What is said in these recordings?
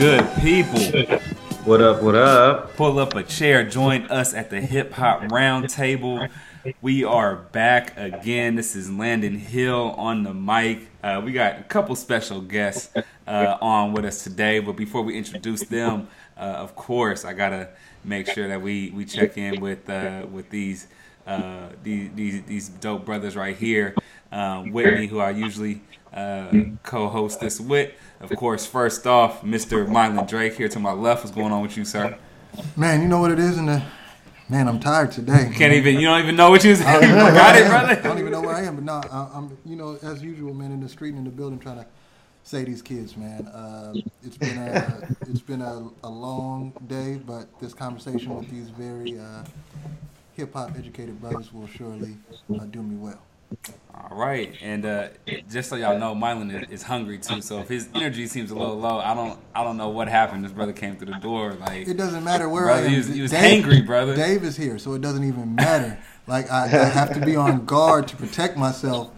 good, people? What up? What up? Pull up a chair. Join us at the Hip Hop Roundtable. We are back again. This is Landon Hill on the mic. Uh, we got a couple special guests uh, on with us today, but before we introduce them, uh, of course, I gotta make sure that we, we check in with uh, with these, uh, these these these dope brothers right here. Um, Whitney, who I usually uh, co-host this with. Of course, first off, Mr. Mylan Drake here to my left. What's going on with you, sir? Man, you know what it is in the man. I'm tired today. Can't even you don't even know what you said. I don't know where Got I it, brother. I don't even know where I am, but no, I, I'm you know as usual, man, in the street and in the building trying to say these kids, man. Uh, it's been a it's been a, a long day, but this conversation with these very uh, hip hop educated brothers will surely uh, do me well. All right, and uh, just so y'all know, Mylan is, is hungry too. So if his energy seems a little low, I don't I don't know what happened. This brother came through the door like It doesn't matter where Brother, I am. he was- he was hangry, brother. Dave is here, so it doesn't even matter. Like I, I have to be on guard to protect myself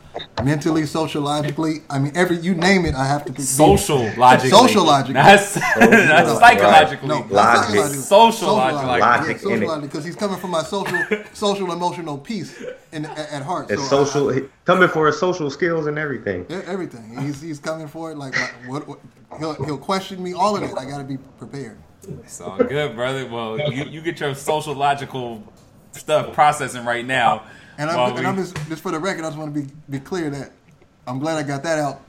mentally, sociologically. I mean, every you name it, I have to be social logically. Social logically. That's, that's No, psychologically. No, not Logic. psychologically. Social logic. Logic Yeah, in sociologically, because he's coming from my social, social emotional peace in, at, at heart. It's So I- social. he- coming for his social skills and everything. Everything. He's he's coming for it. Like what, what he'll he'll question me. All of it. I got to be prepared. It's all good, brother. Well, you, you get your social logical stuff processing right now. And I'm, and I'm just, just for the record, I just want to be, be clear that I'm glad I got that out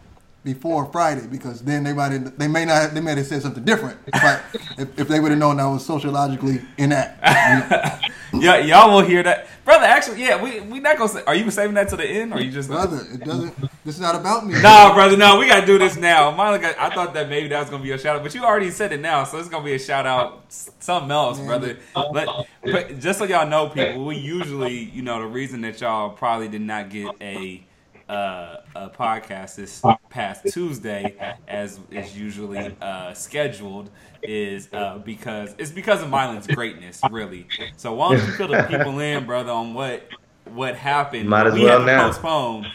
before Friday because then they might have, they may not they may have said something different but if, if they would have known I was sociologically inept. yeah, y'all will hear that, brother. Actually, yeah, we we not gonna. Say, are you saving that to the end, or you just Brother, it doesn't. This is not about me. Nah, brother, no, we gotta do this now. I thought that maybe that was gonna be a shout out, but you already said it now, so it's gonna be a shout out, something else, Man. brother. Let, but just so y'all know, people, we usually, you know, the reason that y'all probably did not get a uh, a podcast this past Tuesday, as is usually uh, scheduled, is uh, because it's because of Mylan's greatness, really. So why don't you fill the people in, brother, on what what happened? Might as we well now. postpone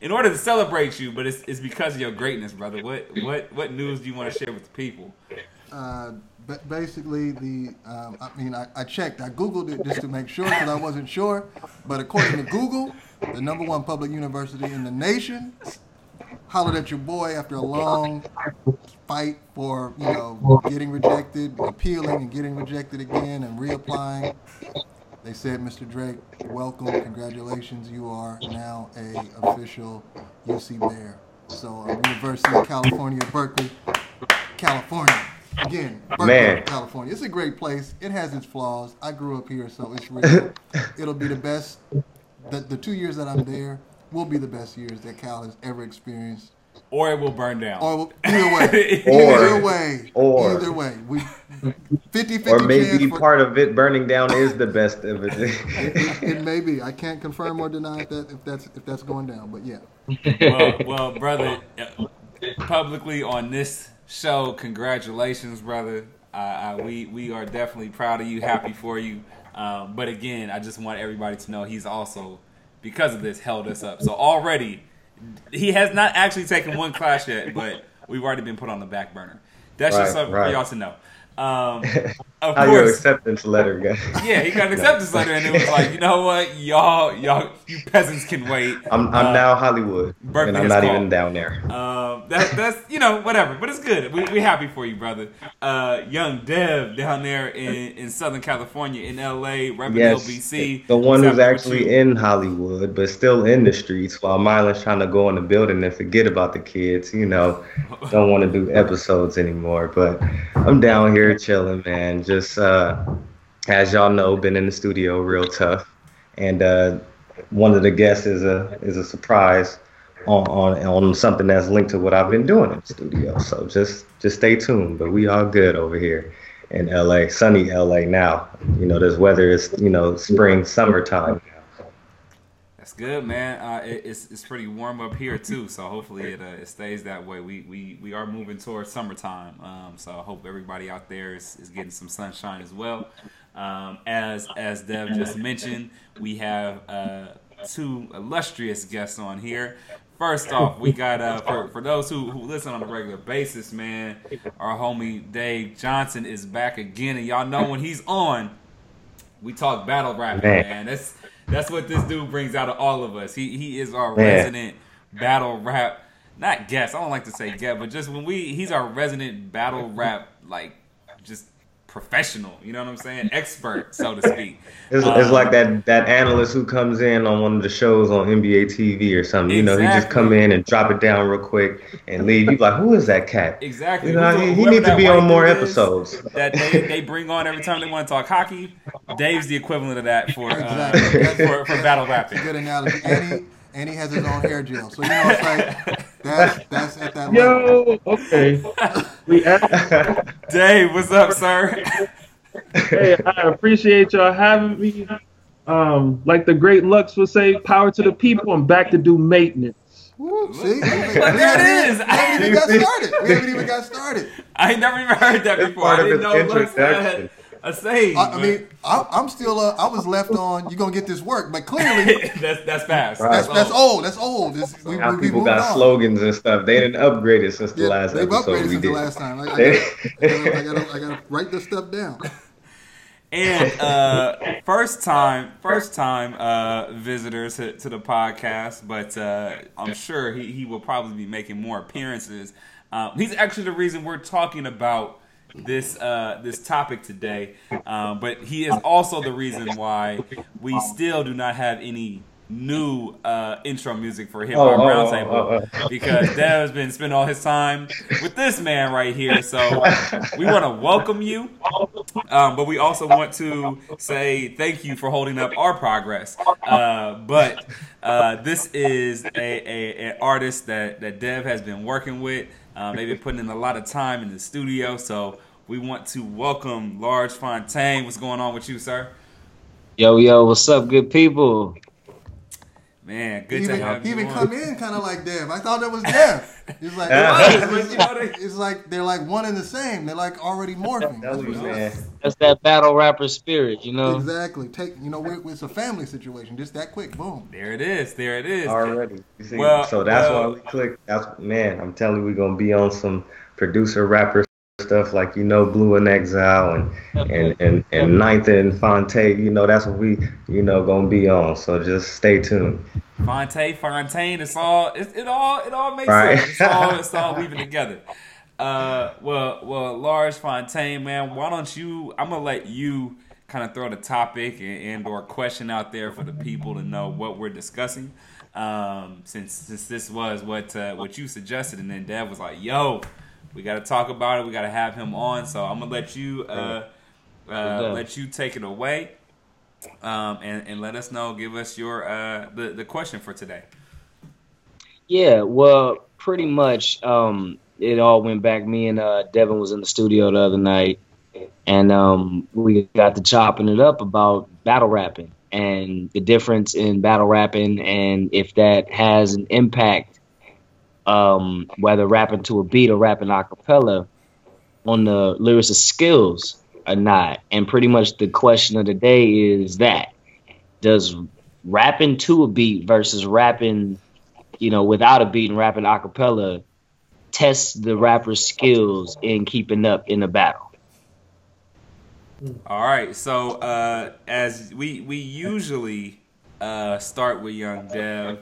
in order to celebrate you, but it's, it's because of your greatness, brother. What what what news do you want to share with the people? Uh, ba- basically, the um, I mean, I, I checked, I googled it just to make sure because I wasn't sure. But according to Google, the number one public university in the nation hollered at your boy after a long fight for you know getting rejected, appealing and getting rejected again, and reapplying. They said, Mr. Drake, welcome, congratulations, you are now a official UC Bear. So, uh, University of California, Berkeley, California. Again, Berkeley, Man. California. It's a great place. It has its flaws. I grew up here, so it's real. It'll be the best. The, the two years that I'm there will be the best years that Cal has ever experienced. Or it will burn down. Or either way, Or- either way, or- either way, we 50 Or maybe for, part of it burning down is the best of it. it may be. I can't confirm or deny if that if that's if that's going down, but yeah. well, well, brother, uh, publicly on this show, congratulations, brother. Uh, uh, we we are definitely proud of you, happy for you. Um, but again, I just want everybody to know he's also because of this held us up. So already, he has not actually taken one class yet, but we've already been put on the back burner. That's just Right, something for y'all to know. Um, of How your course, acceptance letter go? yeah, he got an acceptance letter, and it was like, you know what, y'all, y'all, you peasants can wait. I'm I'm Uh, now Hollywood, Berkeley and I'm not called. even down there. Um, that, that's you know whatever, but it's good. We we happy for you, brother. Uh, young Dev down there in, in Southern California, in L.A., repping Yes, LBC. the one who's actually in Hollywood, but still in the streets, while Mylan's trying to go in the building and forget about the kids. You know, don't want to do episodes anymore. But I'm down here chilling, man. Just uh, as y'all know, been in the studio real tough, and uh, one of the guests is a is a surprise on, on on something that's linked to what I've been doing in the studio. So just just stay tuned. But we all good over here in LA, sunny LA now. You know, this weather is you know spring, summertime. Good, man. Uh, it, it's it's pretty warm up here too, so hopefully it uh, it stays that way. We we, we are moving towards summertime, um, so I hope everybody out there is, is getting some sunshine as well. Um, as as Dev just mentioned, we have uh, two illustrious guests on here. First off, we got uh for, for those who, who listen on a regular basis, man, our homie Dave Johnson is back again, and y'all know when he's on, we talk battle rap, man. man. That's that's what this dude brings out of all of us. He he is our resident battle rap, not guest. I don't like to say guest, but just when we he's our resident battle rap like just professional. You know what I'm saying? Expert, so to speak. It's, um, it's, like that that analyst who comes in on one of the shows on NBA TV or something. Exactly. You know, he just come in and drop it down real quick and leave. You like, who is that cat? Exactly. You know, he, he needs to be on more episodes. That they, they bring on every time they want to talk hockey. Dave's the equivalent of that for uh, for, for battle rapping. Good analogy. And he, has his own hair gel. So you know, it's like that's that's at that Yo, level. okay. We Dave, what's up, sir? hey, I appreciate y'all having me. Um, like the great Lux would say, power to the people. I'm back to do maintenance. Woo, see, there it is. We haven't even got started. We haven't even got started. I never even heard that before. I didn't know Lux had a saying. I, I mean, I, am still. Uh, I was left on. You're gonna get this work, but clearly that's that's fast. Right. That's, that's old. That's old. It's, we, now we, people got on. slogans and stuff. They didn't upgrade it since the yeah, last they've episode. They've upgraded since did. the last time. I, I, gotta, I, gotta, I, gotta, write this stuff down. And uh, first time, first time uh, visitors to, to, the podcast, but uh, I'm sure he, he will probably be making more appearances. Um, he's actually the reason we're talking about this uh, this topic today, um, but he is also the reason why we still do not have any new uh, intro music for Hip Hop oh, Roundtable oh, oh, oh, because Dev has been spending all his time with this man right here. So we want to welcome you, um, but we also want to say thank you for holding up our progress. Uh, but uh, this is a, a, an artist that, that Dev has been working with. Um, they've been putting in a lot of time in the studio, so we want to welcome Large Fontaine. What's going on with you, sir? Yo, yo, what's up, good people? Man, good even, to have he you. Even come in kind of like Dev. I thought that was Dev. It's like it's, it's, like they're like one and the same. They're like already morphing. That's, That's that battle rapper spirit, you know. Exactly. Take you know, it's a family situation. Just that quick, boom. There it is. There it is. Already. See, well, so that's well, why we clicked. That's man. I'm telling you, we're gonna be on some producer rapper stuff like you know Blu and Exile and and and, and Ninth and Phonte, you know that's what we you know gonna be on. So just stay tuned. Phonte, Fontaine, it's all it, it all it all makes right. sense. It's all it's all weaving together. Uh, well, well, lars Fontaine, man, why don't you? I'm gonna let you kind of throw the topic and, and, or question out there for the people to know what we're discussing. Um, since since this was what uh, what you suggested, and then Dev was like, "Yo." We got to talk about it. We got to have him on. So I'm gonna let you uh, uh, let you take it away, um, and and let us know. Give us your uh, the the question for today. Yeah, well, pretty much um, it all went back. Me and uh, Devin was in the studio the other night, and um, we got to chopping it up about battle rapping and the difference in battle rapping, and if that has an impact um, whether rapping to a beat or rapping a cappella, on the lyricist skills or not. And pretty much the question of the day is that does rapping to a beat versus rapping, you know, without a beat and rapping a cappella test the rapper's skills in keeping up in a battle? All right. So uh, as we we usually uh, start with Young Dev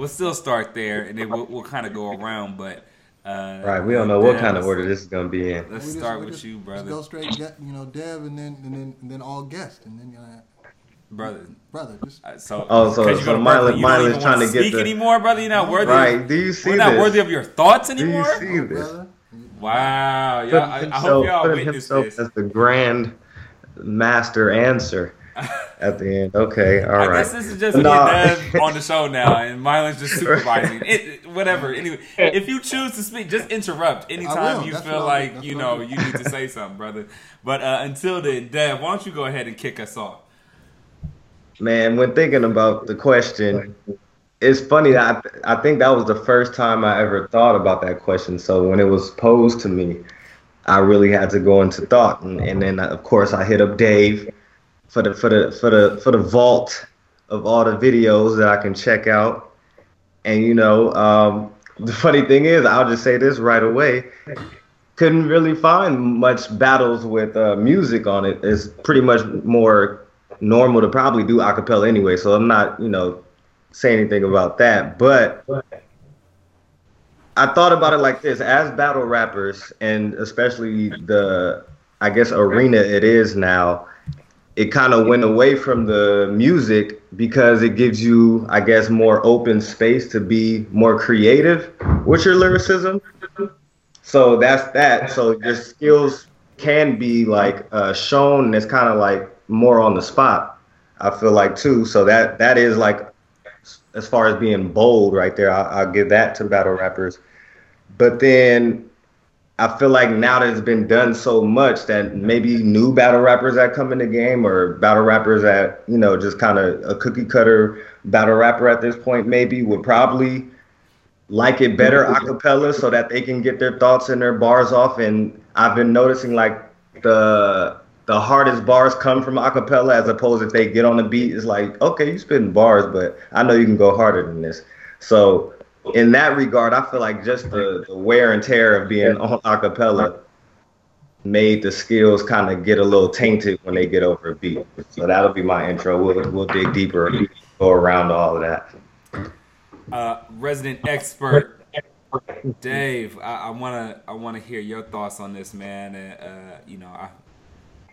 we'll still start there, and then we'll, we'll kind of go around. But uh, right, we don't know what kind of order this is gonna be in. Let's start with you, brother. go straight, get, you know, Dev, and then and then and then all guests, and then you know. Brother, brother, just uh, so oh, so so Mylan, Mylan's trying to get speak the, anymore, brother. You're not worthy. Right? Do you see? We're this? not worthy of your thoughts anymore. Do you see this? Wow, y'all, I, I hope y'all witness this. as the grand master answer at the end. Okay, all I right. guess this is just no. Dev on the show now, and Mylan's just supervising. it, whatever. Anyway, if you choose to speak, just interrupt anytime you feel like you know you need to say something, brother. But uh, until then, Dev, why don't you go ahead and kick us off? Man, when thinking about the question, it's funny. I I think that was the first time I ever thought about that question. So when it was posed to me, I really had to go into thought, and, and then of course I hit up Dave for the for the for the for the vault of all the videos that I can check out. And you know, um, the funny thing is, I'll just say this right away. Couldn't really find much battles with uh, music on it. It's pretty much more normal to probably do acapella anyway. So I'm not, you know, saying anything about that. But I thought about it like this: as battle rappers, and especially the, I guess, arena it is now it kind of went away from the music because it gives you, I guess, more open space to be more creative with your lyricism. So that's that. So your skills can be like uh, shown, and it's kind of like more on the spot. I feel like too. So that that is like, as far as being bold, right there. I'll, I'll give that to battle rappers. But then I feel like now that it's been done so much that maybe new battle rappers that come in the game or battle rappers that, you know, just kind of a cookie cutter battle rapper at this point maybe would probably like it better a cappella so that they can get their thoughts and their bars off. And I've been noticing like the the hardest bars come from a cappella as opposed if they get on the beat, it's like, okay, you spitting bars, but I know you can go harder than this. So in that regard, I feel like just the, the wear and tear of being on acapella made the skills kind of get a little tainted when they get over a beat. So that'll be my intro. We'll we'll dig deeper, go around all of that. Uh, resident expert Dave, I, I, wanna I wanna hear your thoughts on this, man. Uh, you know, I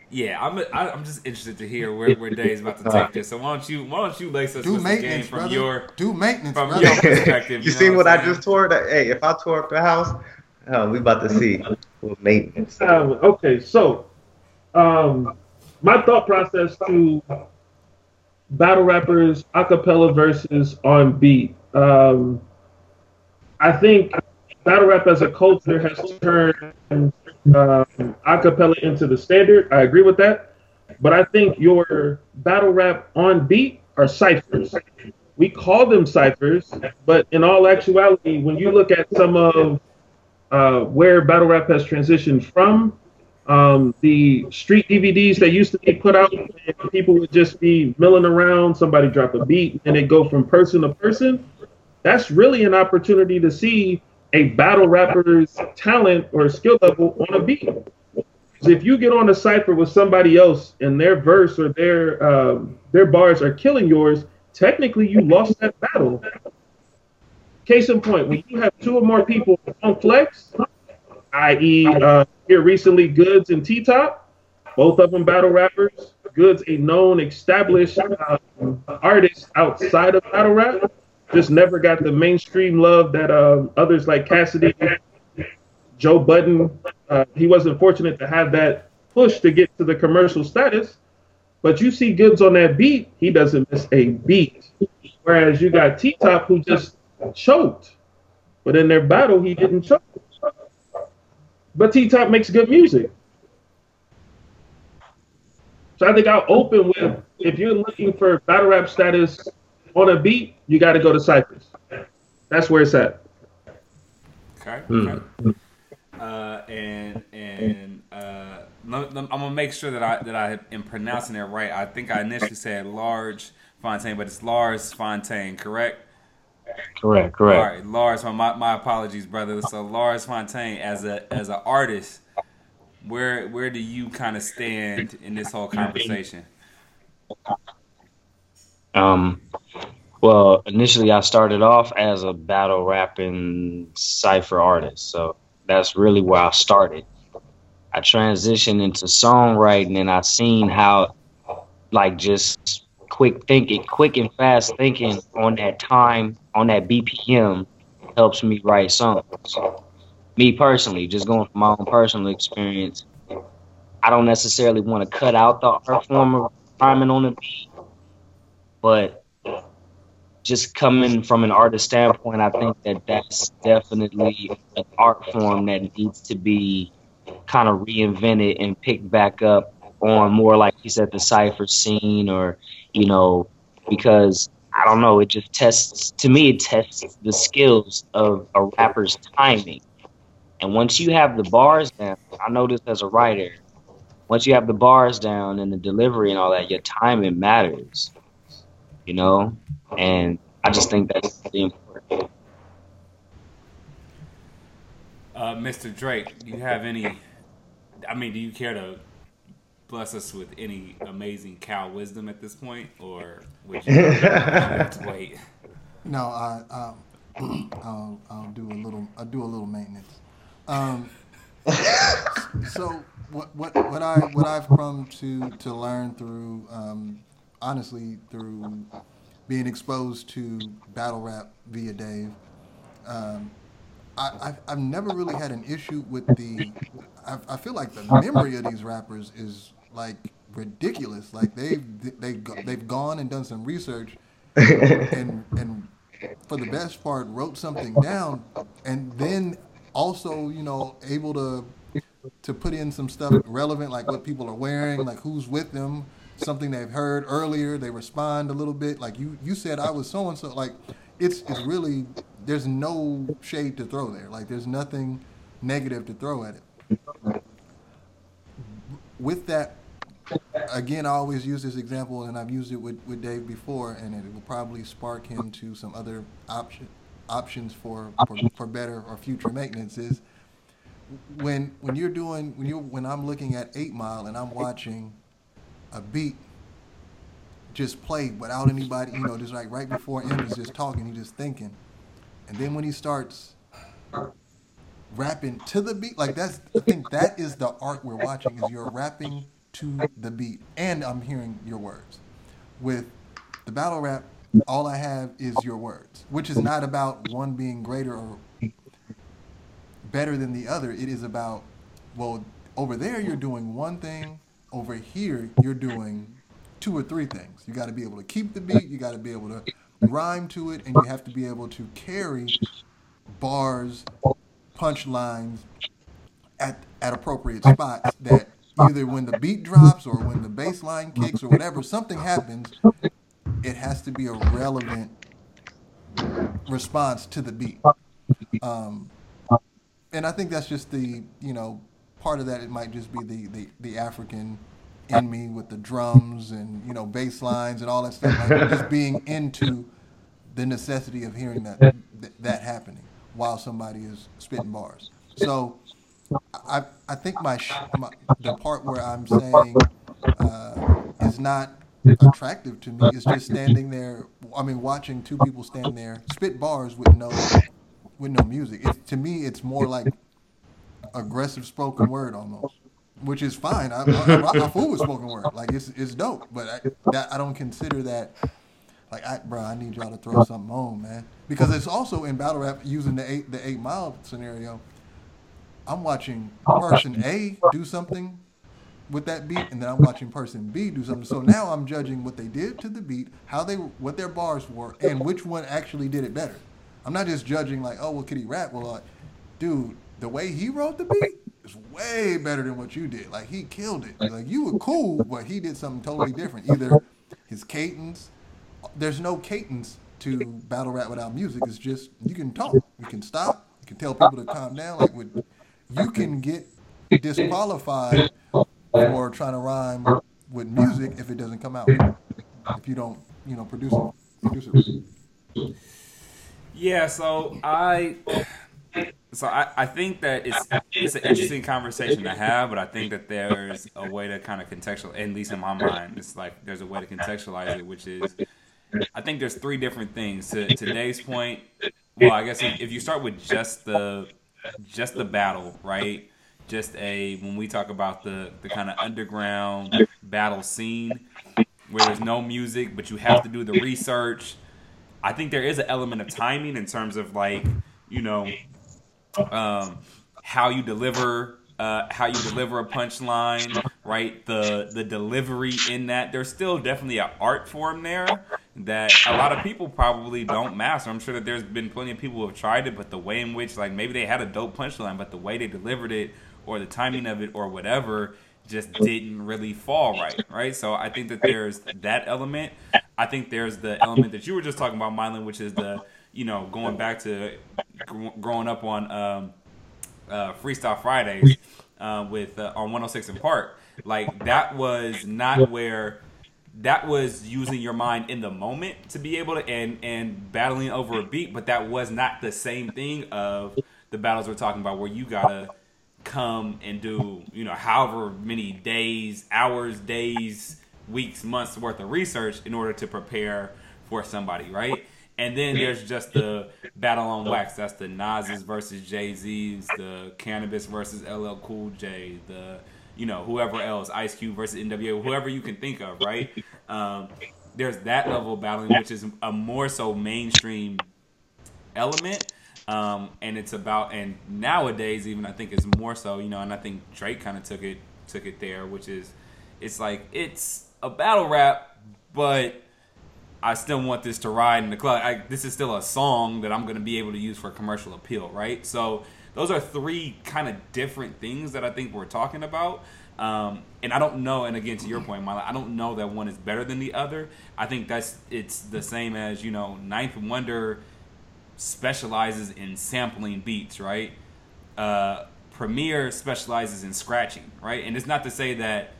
yeah, I'm I, I'm just interested to hear where, where Dave's about to take this. So why don't you why don't you lace us Do with some game from brother. your Do maintenance, from brother. your perspective? you know see what I just tore? That hey, if I tore up the house, oh, we about to see with maintenance. Um, okay, so um, my thought process to battle rappers acapella versus on beat. Um, I think battle rap as a culture has turned um, acapella into the standard. I agree with that, but I think your battle rap on beat are ciphers. We call them ciphers, but in all actuality, when you look at some of uh, where battle rap has transitioned from. Um, the street DVDs that used to be put out, people would just be milling around. Somebody drop a beat, and it go from person to person. That's really an opportunity to see a battle rapper's talent or skill level on a beat. if you get on a cipher with somebody else and their verse or their um, their bars are killing yours, technically you lost that battle. Case in point, when you have two or more people on flex, i.e., uh, here recently, Goodz and T Top, both of them battle rappers. Goodz, a known, established uh, artist outside of battle rap, just never got the mainstream love that um, others like Cassidy, Joe Budden. Uh, he wasn't fortunate to have that push to get to the commercial status. But you see Goodz on that beat, he doesn't miss a beat. Whereas you got T Top who just choked. But in their battle, he didn't choke. But T Top makes good music. So I think I'll open with if you're looking for battle rap status on a beat, you got to go to ciphers. That's where it's at. Okay. Hmm. okay. Uh, and and uh, lem- lem- I'm gonna make sure that I that I am pronouncing it right. I think I initially said large Fontaine, but it's Lars Fontaine, correct? Correct, correct. right, Lars. My my apologies, brother. So Lars Fontaine, as a as an artist, where where do you kind of stand in this whole conversation? Um, well, initially I started off as a battle rapping cipher artist, so that's really where I started. I transitioned into songwriting, and I seen how, like, just quick thinking, quick and fast thinking on that time, on that BPM, helps me write songs. Me personally, just going from my own personal experience, I don't necessarily want to cut out the art form of rhyming on the beat but just coming from an artist standpoint, I think that that's definitely an art form that needs to be kind of reinvented and picked back up on more like you said the cipher scene or you know because I don't know it just tests to me it tests the skills of a rapper's timing. And once you have the bars down I know this as a writer once you have the bars down and the delivery and all that your timing matters you know, and I just think that's really important. Uh, Mr. Drake, do you have any? I mean, do you care to bless us with any amazing Cal wisdom at this point, or would you have to wait? No, I, um, I'll, I'll do a little. I'll do a little maintenance. Um, so what what what I what I've come to to learn through um, honestly through being exposed to battle rap via Dave. Um, I, I've, I've never really had an issue with the. I, I feel like the memory of these rappers is like ridiculous. Like they've they they've gone and done some research, and and for the best part wrote something down, and then also you know able to to put in some stuff relevant, like what people are wearing, like who's with them, something they've heard earlier. They respond a little bit, like you you said I was so and so. Like it's it's really there's no shade to throw there. Like there's nothing negative to throw at it. With that, again, I always use this example, and I've used it with, with Dave before, and it will probably spark him to some other option options for, for, for better or future maintenance. Is when when you're doing when you when I'm looking at Eight Mile and I'm watching a beat just played without anybody, you know, just like right before M is just talking, he's just thinking and then when he starts rapping to the beat, like that's I think that is the art we're watching is you're rapping to the beat, and I'm hearing your words. With the battle rap, all I have is your words, which is not about one being greater or better than the other. It is about well, over there you're doing one thing, over here you're doing two or three things. You got to be able to keep the beat. You got to be able to rhyme to it, and you have to be able to carry bars, punchlines at at appropriate spots. That either when the beat drops or when the bass line kicks or whatever, something happens. It has to be a relevant response to the beat. Um, and I think that's just the you know part of that. It might just be the the, the African in me with the drums and you know bass lines and all that stuff. Like just being into the necessity of hearing that that happening while somebody is spitting bars. So I I think my, my the part where I'm saying uh, is not attractive to me is just standing there. I mean, watching two people stand there spit bars with no with no music. To me, it's more like aggressive spoken word almost which is fine. I, I, I fool with spoken word. Like it's it's dope, but I, that I don't consider that. Like, I, bro, I need y'all to throw something on, man, because it's also in battle rap using the eight the eight mile scenario. I'm watching person A do something with that beat, and then I'm watching person B do something. So now I'm judging what they did to the beat, how they what their bars were, and which one actually did it better. I'm not just judging like, oh, well, could he rap? Well, like, dude, the way he wrote the beat is way better than what you did. Like he killed it. Like you were cool, but he did something totally different. Either his cadence, there's no cadence to battle rap without music. It's just you can talk, you can stop, you can tell people to calm down. Like with, you can get disqualified for trying to rhyme with music if it doesn't come out. If you don't, you know, produce it, produce it. Yeah. So I so I, I think that it's it's an interesting conversation to have, but I think that there's a way to kind of contextualize, at least in my mind, it's like there's a way to contextualize it, which is I think there's three different things. To today's point, well, I guess if, if you start with just the just the battle, right? Just a when we talk about the the kind of underground battle scene where there's no music, but you have to do the research. I think there is an element of timing in terms of like you know um, how you deliver uh, how you deliver a punchline, right? The the delivery in that there's still definitely an art form there that a lot of people probably don't master. I'm sure that there's been plenty of people who have tried it, but the way in which like maybe they had a dope punchline, but the way they delivered it or the timing of it or whatever just didn't really fall right, right? So I think that there's that element. I think there's the element that you were just talking about, Mylan, which is the you know, going back to growing up on um, uh, Freestyle Fridays uh, with uh, on 106 & Park, like that was not where that was using your mind in the moment to be able to and and battling over a beat, but that was not the same thing of the battles we're talking about where you gotta come and do you know however many days, hours, days, weeks, months worth of research in order to prepare for somebody, right? And then there's just the battle on wax. That's the Nas's versus Jay Z's, the Canibus versus LL Cool J, the you know whoever else, Ice Cube versus NWA, whoever you can think of, right? Um, there's that level of battling, which is a more so mainstream element. Um, and it's about and nowadays even I think it's more so you know and I think Drake kind of took it took it there which is it's like it's a battle rap but I still want this to ride in the club. I, this is still a song that I'm going to be able to use for commercial appeal, right? So those are three kind of different things that I think we're talking about. Um, and I don't know. And again, to your point, Mila, I don't know that one is better than the other. I think that's it's the same as you know, Ninth Wonder specializes in sampling beats, right? Uh, Premier specializes in scratching, right? And it's not to say that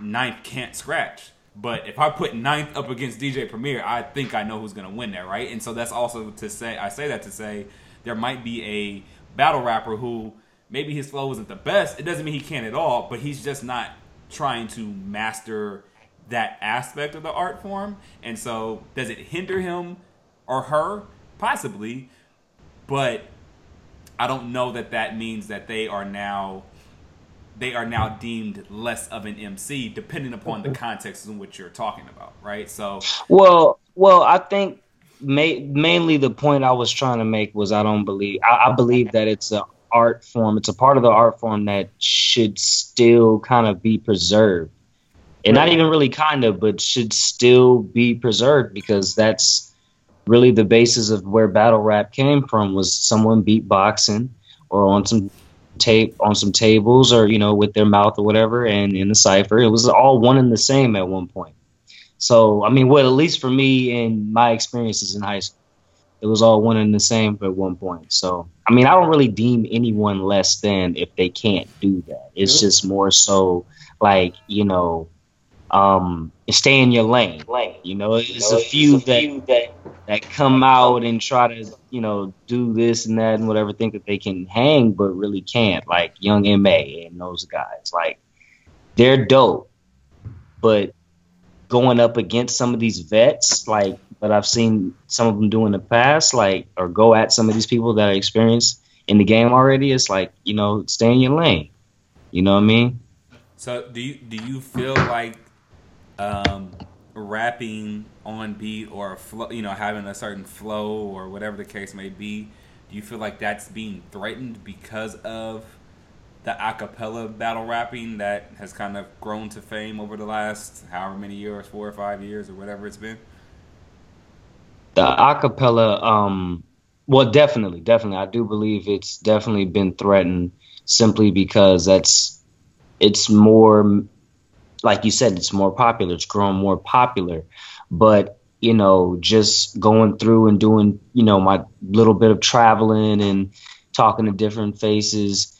Ninth can't scratch but if I put ninth up against DJ Premier, I think I know who's going to win there, right? And so that's also to say, I say that to say there might be a battle rapper who maybe his flow isn't the best. It doesn't mean he can't at all, but he's just not trying to master that aspect of the art form. And so does it hinder him or her? Possibly. But I don't know that that means that they are now they are now deemed less of an MC, depending upon the context in which you're talking about, right? So, well, well, I think ma- mainly the point I was trying to make was I don't believe I, I believe that it's an art form. It's a part of the art form that should still kind of be preserved, and not even really kind of, but should still be preserved because that's really the basis of where battle rap came from was someone beatboxing or on some tape on some tables or you know with their mouth or whatever and in the cipher. It was all one and the same at one point. So i mean well at least for me in my experiences in high school it was all one and the same at one point. So i mean i don't really deem anyone less than if they can't do that. It's just more so like you know um stay in your lane you know it's a few that that come out and try to, you know, do this and that and whatever, think that they can hang, but really can't. Like Young M.A and those guys, like they're dope, but going up against some of these vets, like that I've seen some of them do in the past, like or go at some of these people that are experienced in the game already, it's like you know, stay in your lane. You know what I mean? So do you do you feel like um, rapping on beat or flow, you know, having a certain flow or whatever the case may be, do you feel like that's being threatened because of the acapella battle rapping that has kind of grown to fame over the last however many years, four or five years or whatever it's been? The acapella, um, well, definitely, definitely, I do believe it's definitely been threatened simply because that's it's more like you said, it's more popular. It's growing more popular. But you know, just going through and doing, you know, my little bit of traveling and talking to different faces,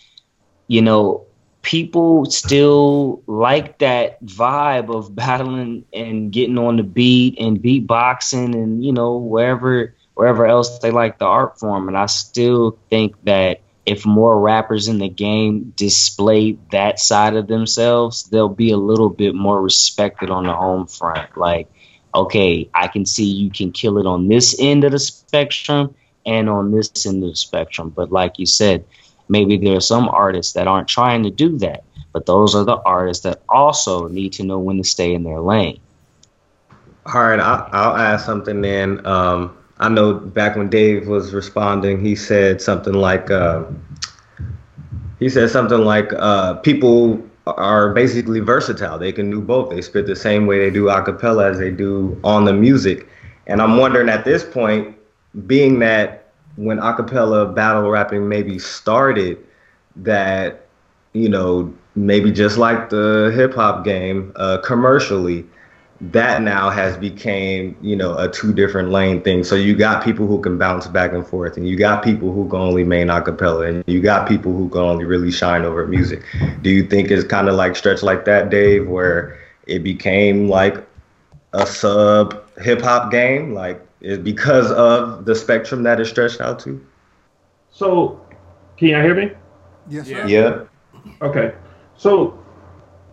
you know, people still like that vibe of battling and getting on the beat and beatboxing and you know wherever wherever else they like the art form and i still think that if more rappers in the game display that side of themselves, they'll be a little bit more respected on the home front. Like, okay, I can see you can kill it on this end of the spectrum and on this end of the spectrum. But like you said, maybe there are some artists that aren't trying to do that. But those are the artists that also need to know when to stay in their lane. All right, I'll, I'll add something then. Um, I know back when Dave was responding, he said something like, uh, he said something like, uh, people are basically versatile. They can do both. They spit the same way they do acapella as they do on the music. And I'm wondering at this point, being that when acapella battle rapping maybe started, that you know maybe just like the hip hop game uh, commercially that now has became you know a two different lane thing so you got people who can bounce back and forth and you got people who can only main acapella and you got people who can only really shine over music do you think it's kind of like stretch like that dave where it became like a sub hip hop game, like it, because of the spectrum that it stretched out to. So, can you hear me? Yes, Yeah. sir. Yeah. Okay. So,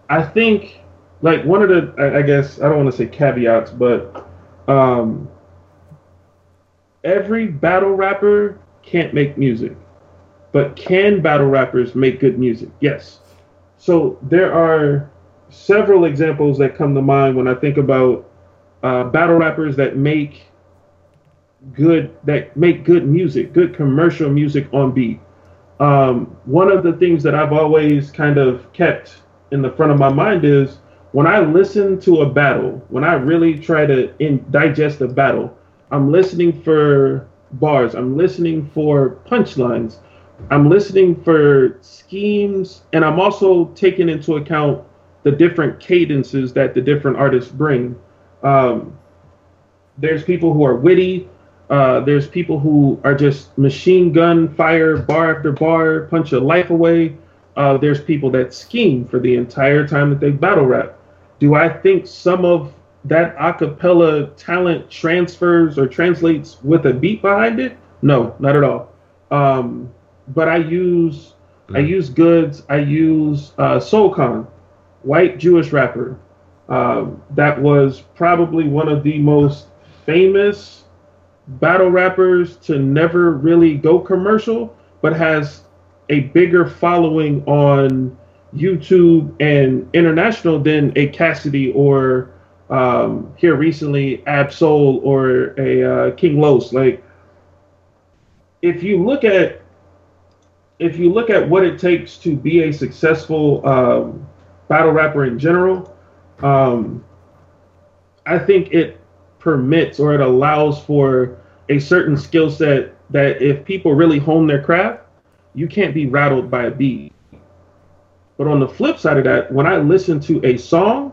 I think like one of the I, guess I don't want to say caveats, but um, every battle rapper can't make music, but can battle rappers make good music? Yes. So there are several examples that come to mind when I think about uh, battle rappers that make good that make good music, good commercial music on beat. Um, one of the things that I've always kind of kept in the front of my mind is when I listen to a battle, when I really try to in, digest a battle, I'm listening for bars, I'm listening for punchlines, I'm listening for schemes, and I'm also taking into account the different cadences that the different artists bring. Um, there's people who are witty. Uh, there's people who are just machine gun fire bar after bar, punch your life away. Uh, there's people that scheme for the entire time that they battle rap. Do I think some of that acapella talent transfers or translates with a beat behind it? No, not at all. Um, but I use I use Goodz. I use uh, Soul Khan, white Jewish rapper. Um, that was probably one of the most famous battle rappers to never really go commercial, but has a bigger following on YouTube and international than a Cassidy or um, here recently Absol or a uh, King Los. Like, if you look at if you look at what it takes to be a successful um, battle rapper in general, um, I think it permits or it allows for a certain skill set that if people really hone their craft, you can't be rattled by a beat. But on the flip side of that, when I listen to a song,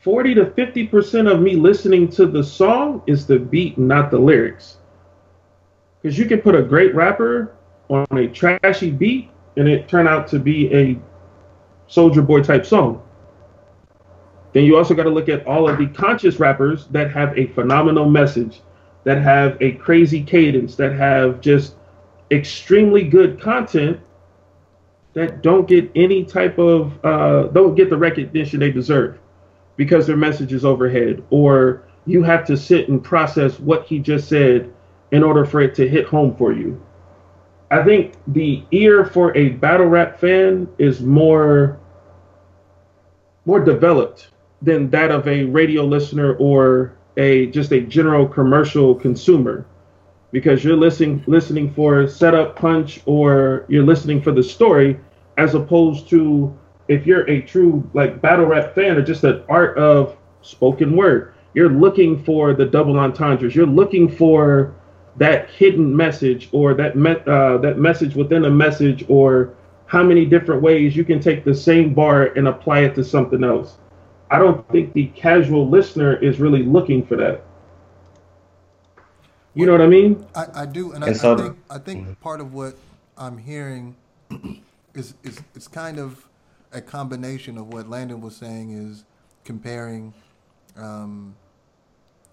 40 to 50% of me listening to the song is the beat, not the lyrics. Because you can put a great rapper on a trashy beat and it turn out to be a Soulja Boy type song. Then you also got to look at all of the conscious rappers that have a phenomenal message, that have a crazy cadence, that have just extremely good content that don't get any type of uh, don't get the recognition they deserve because their message is overhead or you have to sit and process what he just said in order for it to hit home for you. I think the ear for a battle rap fan is more more developed than that of a radio listener or a just a general commercial consumer because you're listening listening for setup punch or you're listening for the story as opposed to if you're a true like battle rap fan or just an art of spoken word. You're looking for the double entendres. You're looking for that hidden message or that me- uh, that message within a message or how many different ways you can take the same bar and apply it to something else. I don't think the casual listener is really looking for that you know what i mean I, I do, and, I, so- I think I think part of what I'm hearing is is it's kind of a combination of what Landon was saying is comparing um,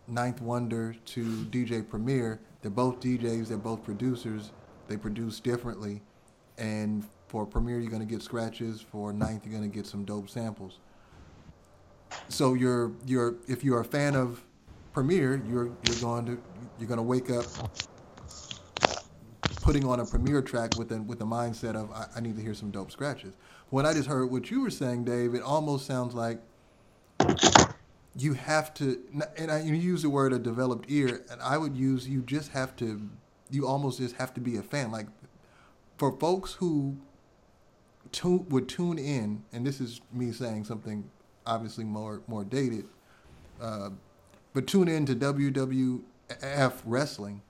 Ninth Wonder to DJ Premier. They're both DJs. They're both producers. They produce differently, and for Premier you're going to get scratches. For Ninth you're going to get some dope samples. So you're you're if you're a fan of Premier, you're you're going to you're going to wake up putting on a Premier track with a, with the mindset of I, I need to hear some dope scratches. When I just heard what you were saying, Dave, it almost sounds like you have to, and I, you use the word a developed ear, and I would use you just have to, you almost just have to be a fan. Like for folks who tune, would tune in, and this is me saying something obviously more more dated, uh, but tune in to WWF wrestling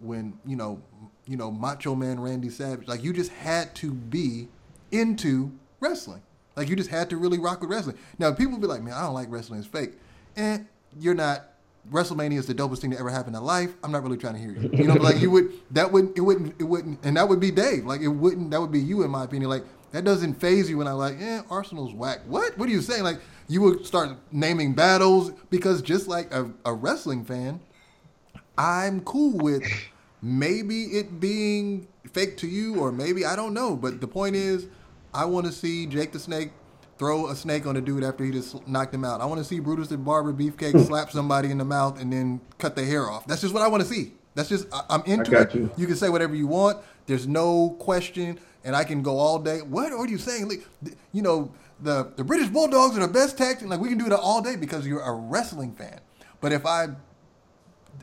when you know you know Macho Man Randy Savage. Like you just had to be into wrestling. Like you just had to really rock with wrestling. Now people be like, man, I don't like wrestling. It's fake. And you're not. WrestleMania is the dopest thing that ever happened in life. I'm not really trying to hear you. You know, like you would that wouldn't it wouldn't it wouldn't and that would be Dave. Like it wouldn't that would be you in my opinion. Like That doesn't phase you when I like, eh, Arsenal's whack. What? What are you saying? Like you would start naming battles because just like a, a wrestling fan, I'm cool with maybe it being fake to you or maybe I don't know. But the point is, I want to see Jake the Snake throw a snake on a dude after he just knocked him out. I want to see Brutus the Barber Beefcake slap somebody in the mouth and then cut their hair off. That's just what I want to see. That's just I, am into it. you. You can say whatever you want. There's no question, and I can go all day. What are you saying? Like, you know, the the British Bulldogs are the best tag team. Like we can do that all day because you're a wrestling fan. But if I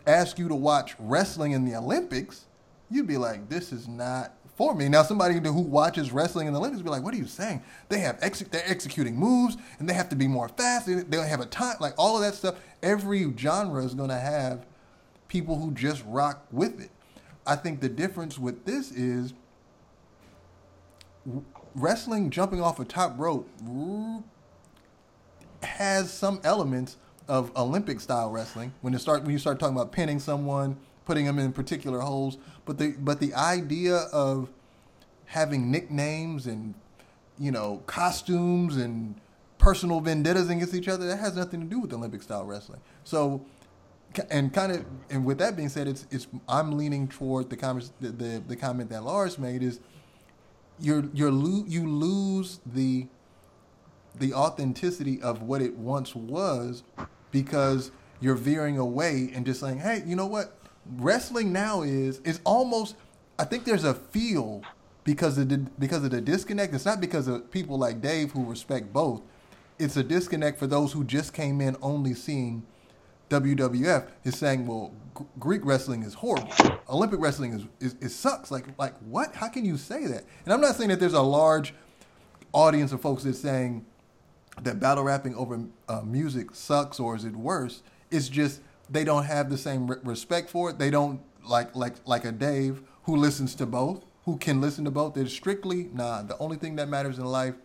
ask you to watch wrestling in the Olympics, you'd be like, this is not for me. Now, somebody who watches wrestling in the Olympics would be like, what are you saying? They have ex- they're executing moves and they have to be more fast. They don't have a time, like all of that stuff. Every genre is going to have people who just rock with it. I think the difference with this is wrestling jumping off a top rope has some elements of Olympic style wrestling when you start when you start talking about pinning someone, putting them in particular holes. But the but the idea of having nicknames and you know costumes and personal vendettas against each other that has nothing to do with Olympic style wrestling. So and kind of and with that being said, it's it's I'm leaning toward the convers the, the, the comment that Lars made is you're you're lo- you lose the the authenticity of what it once was because you're veering away and just saying, hey, you know what? Wrestling now is is almost. I think there's a feel because of the because of the disconnect. It's not because of people like Dave who respect both. It's a disconnect for those who just came in only seeing WWF. Is saying, well, G- Greek wrestling is horrible. Olympic wrestling is, is sucks. Like like what? How can you say that? And I'm not saying that there's a large audience of folks that's saying that battle rapping over uh, music sucks or is it worse? It's just they don't have the same re- respect for it. They don't like like like a Dave who listens to both, who can listen to both. They're strictly nah. The only thing that matters in life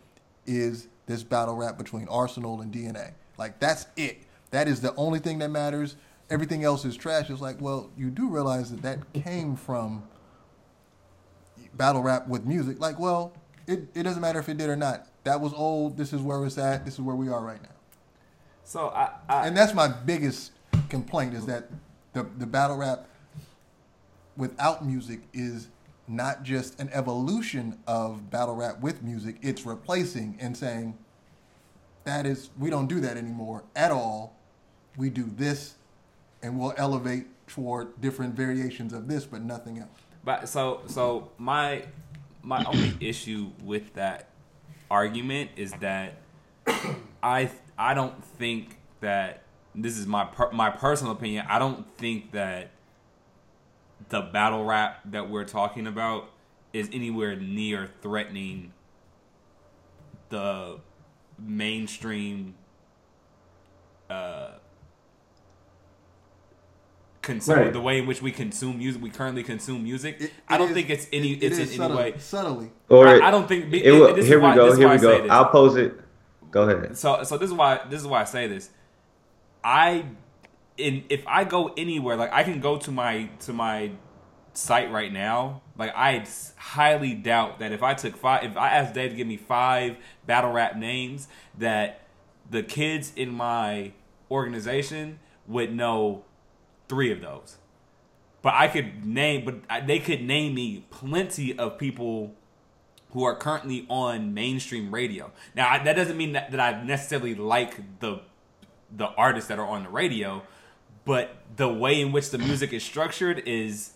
is this battle rap between Arsenal and DNA. Like that's it. That is the only thing that matters. Everything else is trash. It's like, well, you do realize that that came from battle rap with music. Like, well, it, it doesn't matter if it did or not. That was old. This is where it's at. This is where we are right now. So I, I And that's my biggest complaint is that the, the battle rap without music is not just an evolution of battle rap with music. It's replacing and saying that is we don't do that anymore at all. We do this and we'll elevate toward different variations of this, but nothing else. But so so my my only issue with that argument is that I I don't think that this is my per, my personal opinion. I don't think that the battle rap that we're talking about is anywhere near threatening the mainstream uh consume Right. the way in which we consume music we currently consume music It- i don't is- think it's any it- it it's is in any subtly, way subtly. Or I, I don't think it will, this is here we why- go. Here we go. I'll pose it. Go ahead. So so this is why this is why I say this. I in if I go anywhere, like I can go to my to my site right now. Like I highly doubt that if I took five, if I asked Dave to give me five battle rap names, that the kids in my organization would know three of those. But I could name, but they could name me plenty of people who are currently on mainstream radio. Now I, that doesn't mean that, that I necessarily like the the artists that are on the radio, but the way in which the music is structured is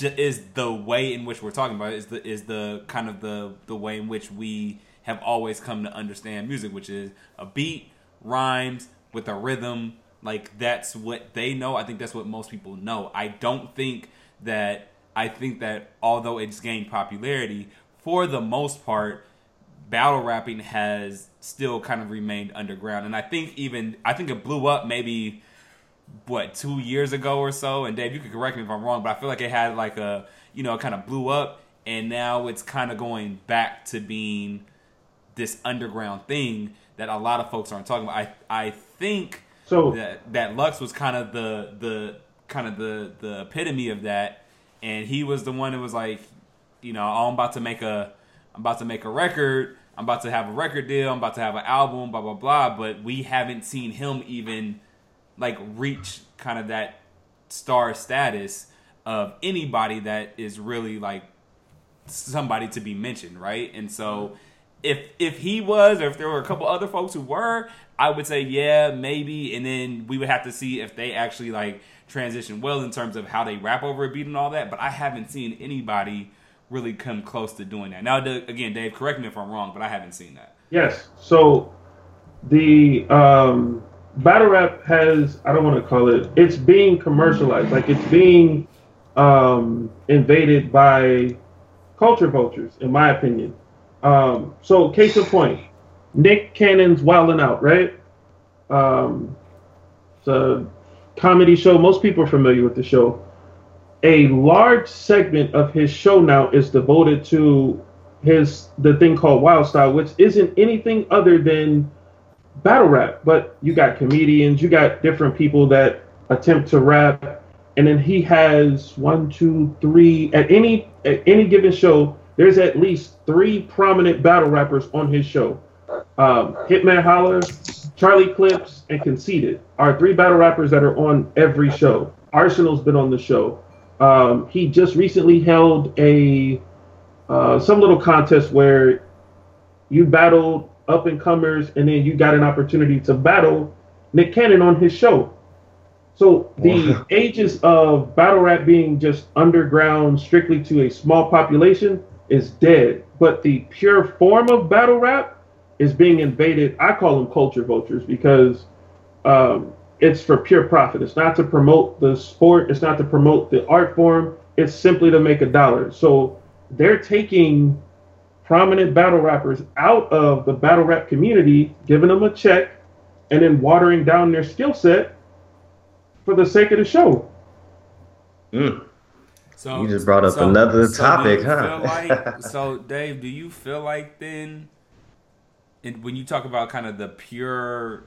is the way in which we're talking about it, is the is the kind of the the way in which we have always come to understand music, which is a beat, rhymes with a rhythm. Like that's what they know. I think that's what most people know. I don't think that I think that although it's gained popularity, for the most part, battle rapping has still kind of remained underground. And I think even I think it blew up maybe what two years ago or so. And Dave, you could correct me if I'm wrong, but I feel like it had like a you know it kind of blew up, and now it's kind of going back to being this underground thing that a lot of folks aren't talking about. I I think So- that that Lux was kind of the the kind of the the epitome of that, and he was the one that was like, you know, oh, I'm about to make a I'm about to make a record. I'm about to have a record deal. I'm about to have an album. Blah blah blah. But we haven't seen him even like reach kind of that star status of anybody that is really like somebody to be mentioned, right? And so if if he was or if there were a couple other folks who were, I would say yeah, maybe and then we would have to see if they actually like transition well in terms of how they rap over a beat and all that, but I haven't seen anybody really come close to doing that. Now again, Dave, correct me if I'm wrong, but I haven't seen that. Yes. So the um battle rap has I don't want to call it it's being commercialized. Like it's being um invaded by culture vultures, in my opinion. Um, so, case in point, Nick Cannon's Wildin' Out, right? Um, it's a comedy show. Most people are familiar with the show. A large segment of his show now is devoted to his the thing called Wild Style, which isn't anything other than battle rap. But you got comedians, you got different people that attempt to rap, and then he has one, two, three at any at any given show. There's at least three prominent battle rappers on his show. Um, Hitman Holla, Charlie Clips, and Conceited are three battle rappers that are on every show. Arsenal's been on the show. Um, he just recently held a uh, some little contest where you battled up and comers, and then you got an opportunity to battle Nick Cannon on his show. So the ages of battle rap being just underground, strictly to a small population, is dead. But the pure form of battle rap is being invaded. I call them culture vultures because um, it's for pure profit. It's not to promote the sport. It's not to promote the art form. It's simply to make a dollar. So they're taking prominent battle rappers out of the battle rap community, giving them a check, and then watering down their skill set for the sake of the show. Mm. So you just brought up so, another so topic, huh? Like, so Dave, do you feel like then, when you talk about kind of the pure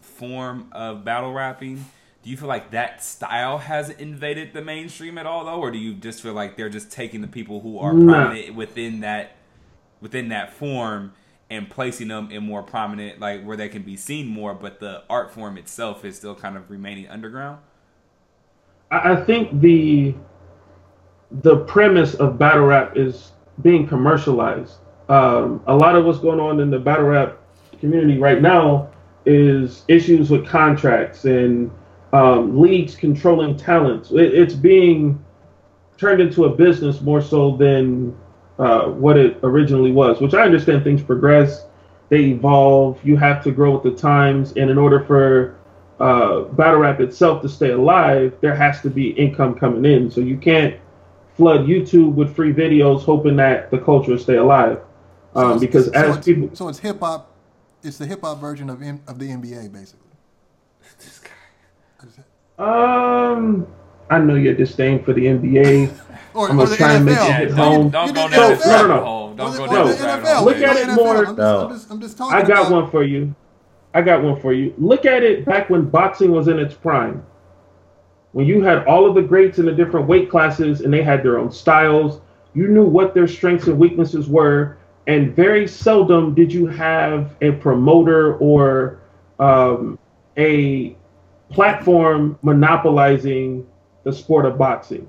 form of battle rapping, do you feel like that style has invaded the mainstream at all, though, or do you just feel like they're just taking the people who are prominent within that within that form and placing them in more prominent, like where they can be seen more, but the art form itself is still kind of remaining underground? I think the the premise of battle rap is being commercialized. Um, a lot of what's going on in the battle rap community right now is issues with contracts and um, leagues controlling talents. It, it's being turned into a business more so than uh, what it originally was, which I understand things progress, they evolve, you have to grow with the times, and in order for uh, battle rap itself to stay alive, there has to be income coming in. So you can't flood YouTube with free videos hoping that the culture will stay alive. Um, so because so as people, so it's hip hop. It's the hip hop version of M, of the NBA, basically. This guy. Um, I know your disdain for the NBA. or, I'm gonna try and make it hit home. Don't, don't go down no, no, no. Don't go down NFL. Look at it more. I'm just, I'm just, I'm just talking. I got one for you. I got one for you. Look at it back when boxing was in its prime. When you had all of the greats in the different weight classes and they had their own styles, you knew what their strengths and weaknesses were. And very seldom did you have a promoter or um, a platform monopolizing the sport of boxing.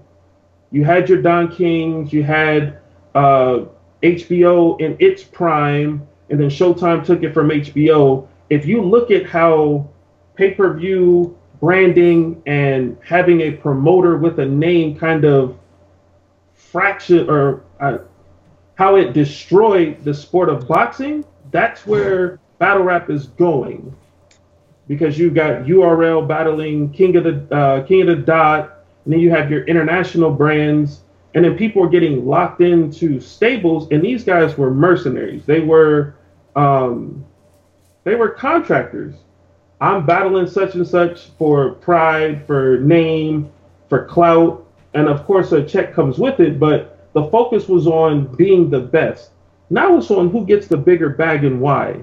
You had your Don Kings, you had uh, HBO in its prime, and then Showtime took it from HBO. If you look at how pay per view branding and having a promoter with a name kind of fraction or uh, how it destroyed the sport of boxing, that's where battle rap is going. Because you got URL battling King of the uh, King of the Dot, and then you have your international brands, and then people are getting locked into stables, and these guys were mercenaries. They were um, they were contractors. I'm battling such and such for pride, for name, for clout, and of course a check comes with it. But the focus was on being the best. Now it's on who gets the bigger bag and why.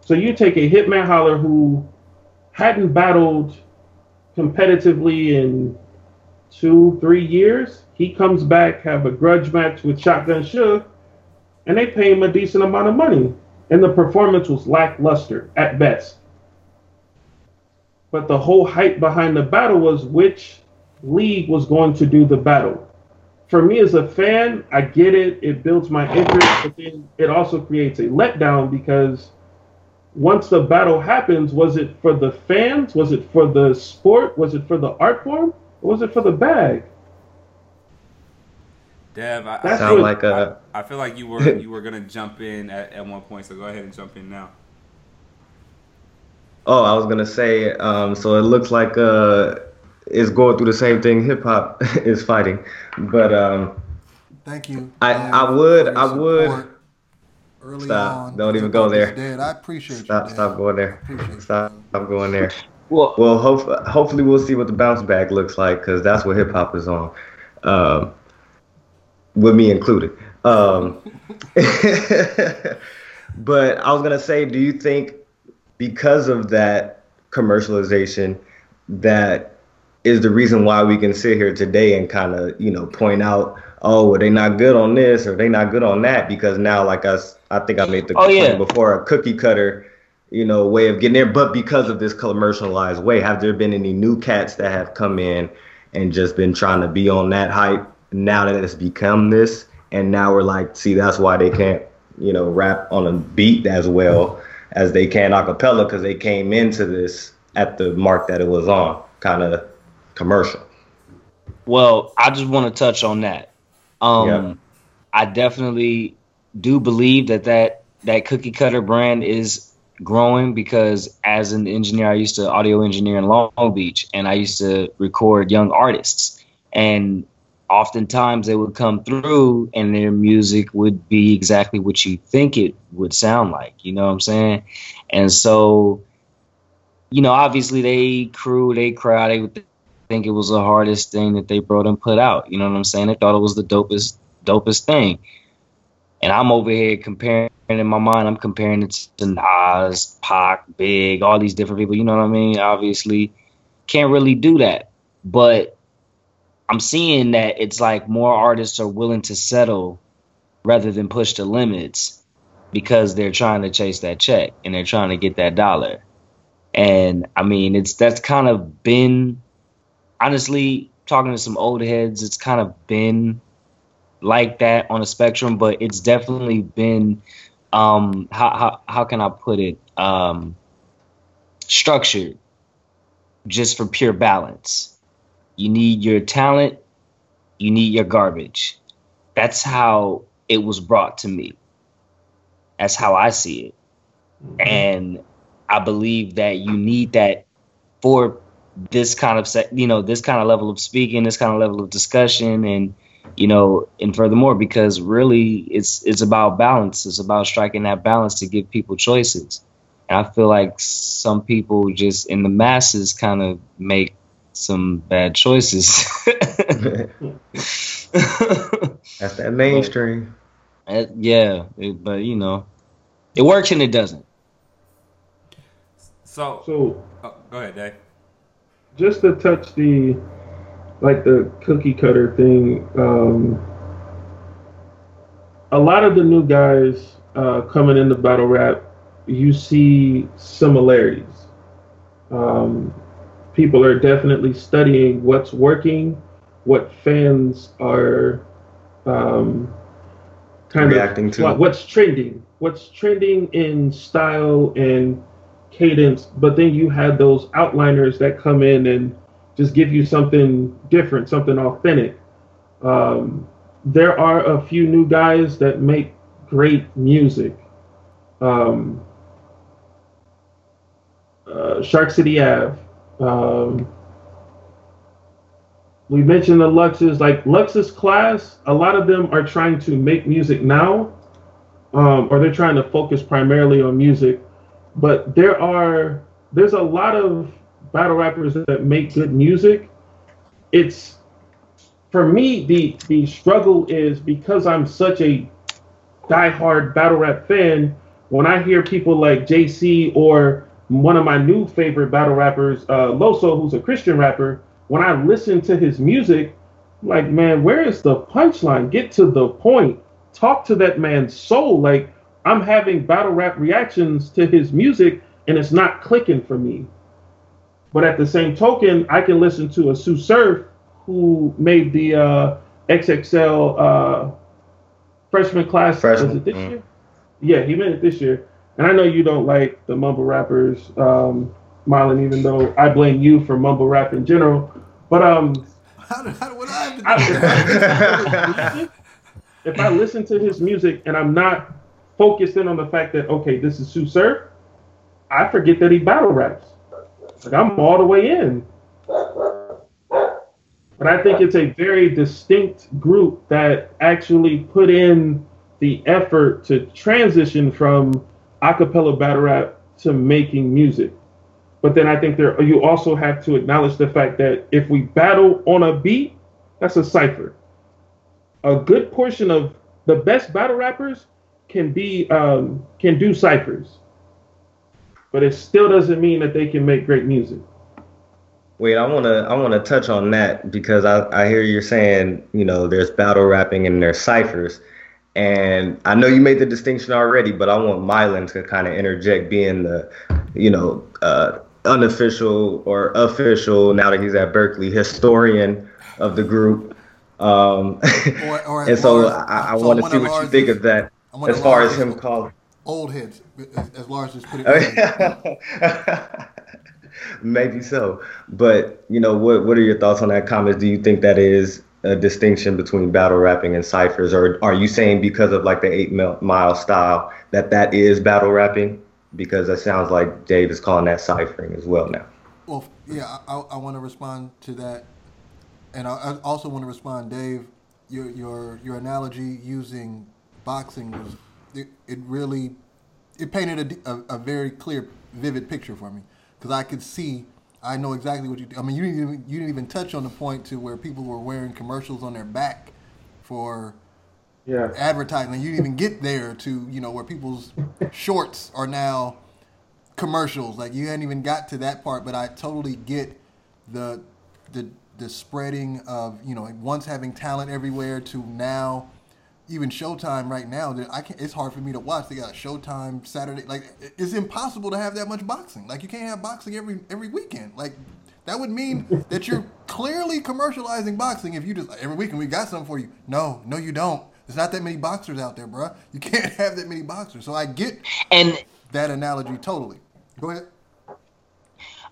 So you take a Hitman Holla who hadn't battled competitively in two, three years. He comes back, have a grudge match with Shotgun Suge, and they pay him a decent amount of money, and the performance was lackluster at best. But the whole hype behind the battle was which league was going to do the battle. For me as a fan, I get it. It builds my interest, but then it also creates a letdown because once the battle happens, was it for the fans? Was it for the sport? Was it for the art form? Or was it for the bag? Dev, I, That's Sound like a I feel like you were you were gonna jump in at, at one point, so go ahead and jump in now. Oh, I was gonna say. Um, so it looks like uh, it's going through the same thing hip hop is fighting, but um, Thank you. I- I would- I would- Early Stop. on, Don't even go there. there. is Dead. I appreciate stop, you. stop Dan. going there. Appreciate you. Stop, stop going there. Well, Well, hope, hopefully we'll see what the bounce back looks like because that's what hip hop is on, um, with me included. Um, but I was gonna say, do you think because of that commercialization, that is the reason why we can sit here today and kind of you know point out, oh, well, they not good on this or they not good on that because now, like us, I think I made the Oh, yeah. before a cookie cutter you know, way of getting there. But because of this commercialized way, have there been any new cats that have come in and just been trying to be on that hype now that it's become this? And now we're like, see, that's why they can't, you know, rap on a beat as well as they can a cappella because they came into this at the mark that it was on, kind of commercial. Well, I just want to touch on that. Um, Yeah. I definitely do believe that, that that cookie cutter brand is growing because as an engineer, I used to audio engineer in Long Beach and I used to record young artists. And oftentimes they would come through and their music would be exactly what you think it would sound like. You know what I'm saying? And so, you know, obviously they crew, they crowd, they would think it was the hardest thing that they brought and put out. You know what I'm saying? They thought it was the dopest, dopest thing. And I'm over here comparing in my mind, I'm comparing it to Nas, Pac, Big, all these different people. You know what I mean? Obviously, can't really do that. But I'm seeing that it's like more artists are willing to settle rather than push the limits because they're trying to chase that check and they're trying to get that dollar. And I mean, it's that's kind of been honestly talking to some old heads, it's kind of been like that on a spectrum, but it's definitely been um how how how can I put it? Um structured just for pure balance. You need your talent, you need your garbage. That's how it was brought to me. That's how I see it. And I believe that you need that for this kind of se- you know this kind of level of speaking, this kind of level of discussion, and you know, and furthermore, because really it's it's about balance. It's about striking that balance to give people choices. And I feel like some people just in the masses kind of make some bad choices. That's that mainstream. Uh, yeah, it- but you know, it works and it doesn't. So, So oh, go ahead, Dave. Just to touch the like the cookie cutter thing um a lot of the new guys uh coming into battle rap you see similarities um people are definitely studying what's working what fans are um kind Reacting of to. what's trending what's trending in style and cadence but then you had those outliners that come in and just give you something different something authentic. Um, there are a few new guys that make great music. Um, uh, shark city ave um, we mentioned the luxes like luxus class a lot of them are trying to make music now um, or they're trying to focus primarily on music but there are there's a lot of battle rappers that make good music. It's for me the the struggle is because i'm such a diehard battle rap fan when i hear people like jc or one of my new favorite battle rappers uh, loso who's a christian rapper when i listen to his music like man where is the punchline? Get to the point. Talk to that man's soul. Like I'm having battle rap reactions to his music, and it's not clicking for me. But at the same token, I can listen to a Tsu Surf who made the uh, XXL uh, freshman class. Freshman, Was it this mm. year? Yeah, he made it this year. And I know you don't like the mumble rappers, um, Marlon, even though I blame you for mumble rap in general. But um, How do, how do, what do I have to do? I, if I listen to his music and I'm not focused in on the fact that okay, this is Tsu Surf, I forget that he battle raps. Like I'm all the way in. But I think it's a very distinct group that actually put in the effort to transition from acapella battle rap to making music. But then I think there you also have to acknowledge the fact that if we battle on a beat, that's a cipher. A good portion of the best battle rappers can be um, can do ciphers, but it still doesn't mean that they can make great music. Wait, I wanna I wanna touch on that because I, I hear you're saying, you know, there's battle rapping and there's ciphers. And I know you made the distinction already, but I want Mylan to kind of interject being the, you know, uh, unofficial or official, now that he's at Berkeley, historian of the group. Um, Or- or and so Lars- I, I so want to see what you think of that one of as far as him calling. Old heads, as, as Lars just put it. Oh. Maybe so, but you know, what what are your thoughts on that comment? Do you think that is a distinction between battle rapping and ciphers, or are you saying because of like the eight mile style that that is battle rapping? Because that sounds like Dave is calling that ciphering as well now. Well, yeah, I, I, I want to respond to that, and I, I also want to respond, Dave. Your your your analogy using boxing was it, it really it painted a, a, a very clear, vivid picture for me because I could see. I know exactly what you. I mean, you didn't even, you didn't even touch on the point to where people were wearing commercials on their back for Yeah. advertising. You didn't even get there to you know where people's shorts are now commercials. Like you hadn't even got to that part, but I totally get the the the spreading of you know once having talent everywhere to now even Showtime right now. that I can It's hard for me to watch. They got a Showtime Saturday. Like it's impossible to have that much boxing. Like you can't have boxing every every weekend. Like. That would mean that you're clearly commercializing boxing if you just every weekend we got something for you. No, no, you don't. There's not that many boxers out there, bruh. You can't have that many boxers. So I get And that analogy totally. Go ahead.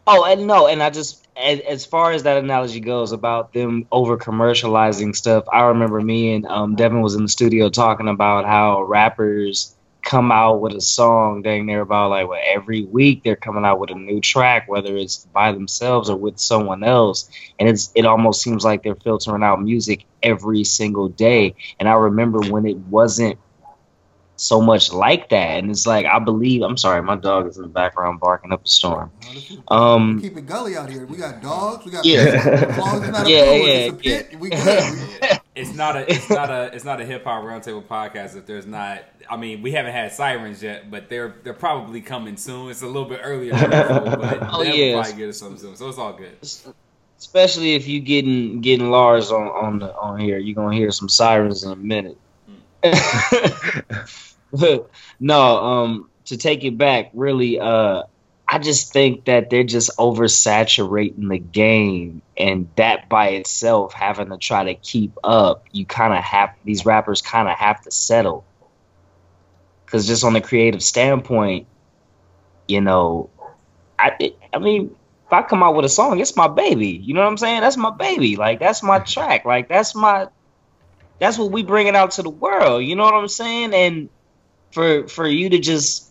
Oh, and no, and I just as, as far as that analogy goes about them over commercializing stuff, I remember me and um, Devin was in the studio talking about how rappers come out with a song dang near about like what every week they're coming out with a new track, whether it's by themselves or with someone else, and it's it almost seems like they're filtering out music every single day. And I remember when it wasn't so much like that, and it's like I believe I'm sorry, my dog is in the background barking up a storm. No, Um, keep it gully out here. We got dogs. We got Yeah. as long it's not a Yeah, pool, yeah, it's pit. We It's not a it's not a it's not a hip hop roundtable podcast if there's not I mean we haven't had sirens yet but they're they're probably coming soon. It's a little bit earlier than usual, but Oh, yeah. probably get us something soon. So it's all good. especially if you getting getting Lars on on the on here, you're gonna hear some sirens in a minute. no, um, to take it back, really, uh, I just think that they're just oversaturating the game, and that by itself, having to try to keep up, you kind of have these rappers kind of have to settle, because just on the creative standpoint, you know, I it, I mean, if I come out with a song, it's my baby. You know what I'm saying? That's my baby. Like that's my track. Like that's my that's what we bringing out to the world. You know what I'm saying? And for for you to just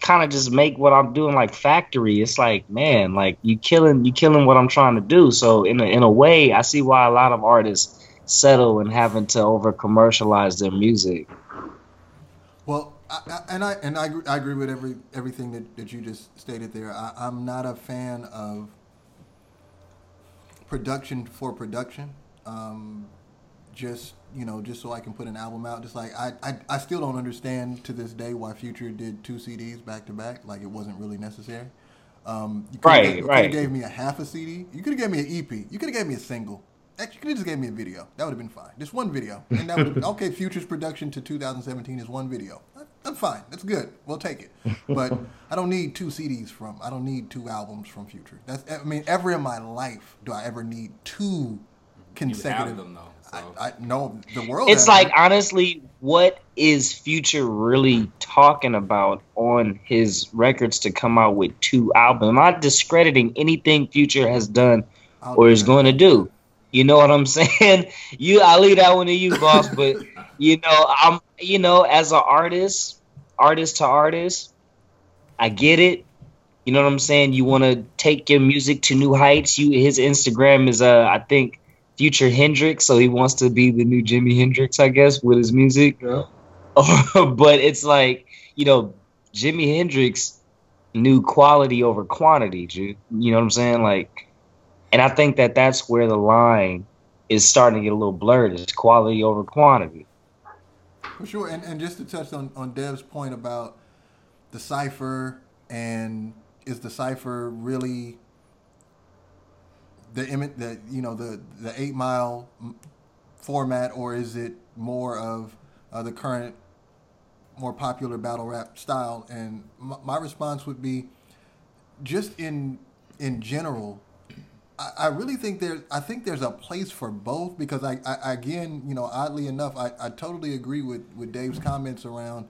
kind of just make what I'm doing like factory, it's like man, like you killing you killing what I'm trying to do. So in a, in a way, I see why a lot of artists settle and having to over commercialize their music. Well, I, I, and I and I, agree- I agree with every everything that, that you just stated there. I, I'm not a fan of production for production. Um, just you know, just so I can put an album out. Just like I, I, I still don't understand to this day why Future did two CDs back to back. Like it wasn't really necessary. Um, you coulda Right, gave, you coulda right. Gave me a half a CD. You could have gave me an EP. You could have gave me a single. Actually, you could have just gave me a video. That would have been fine. Just one video, and that would okay. Future's production to 2017 is one video. That's fine. That's good. We'll take it. But I don't need two CDs from. I don't need two albums from Future. That's. I mean, ever in my life do I ever need two consecutive? them though. So. I, I no. The world. It's has like them. honestly, what is Future really talking about on his records to come out with two albums? I'm not discrediting anything Future has done I'll or do is that. going to do. You know what I'm saying? You, I leave that one to you, boss. But you know, I'm, you know, as an artist, artist to artist, I get it. You know what I'm saying? You want to take your music to new heights. You, his Instagram is, uh, I think, Future Hendrix, so he wants to be the new Jimi Hendrix, I guess, with his music. Yeah. but it's like, you know, Jimi Hendrix knew quality over quantity. Ju- You know what I'm saying? Like, and I think that that's where the line is starting to get a little blurred. It's quality over quantity. For sure, and, and just to touch on, on Dev's point about the cipher and is the cipher really the the you know the the eight mile format or is it more of uh, the current more popular battle rap style? And my, my response would be just in in general. I, I really think there's I think there's a place for both because I, I again you know oddly enough I, I totally agree with, with Dave's comments around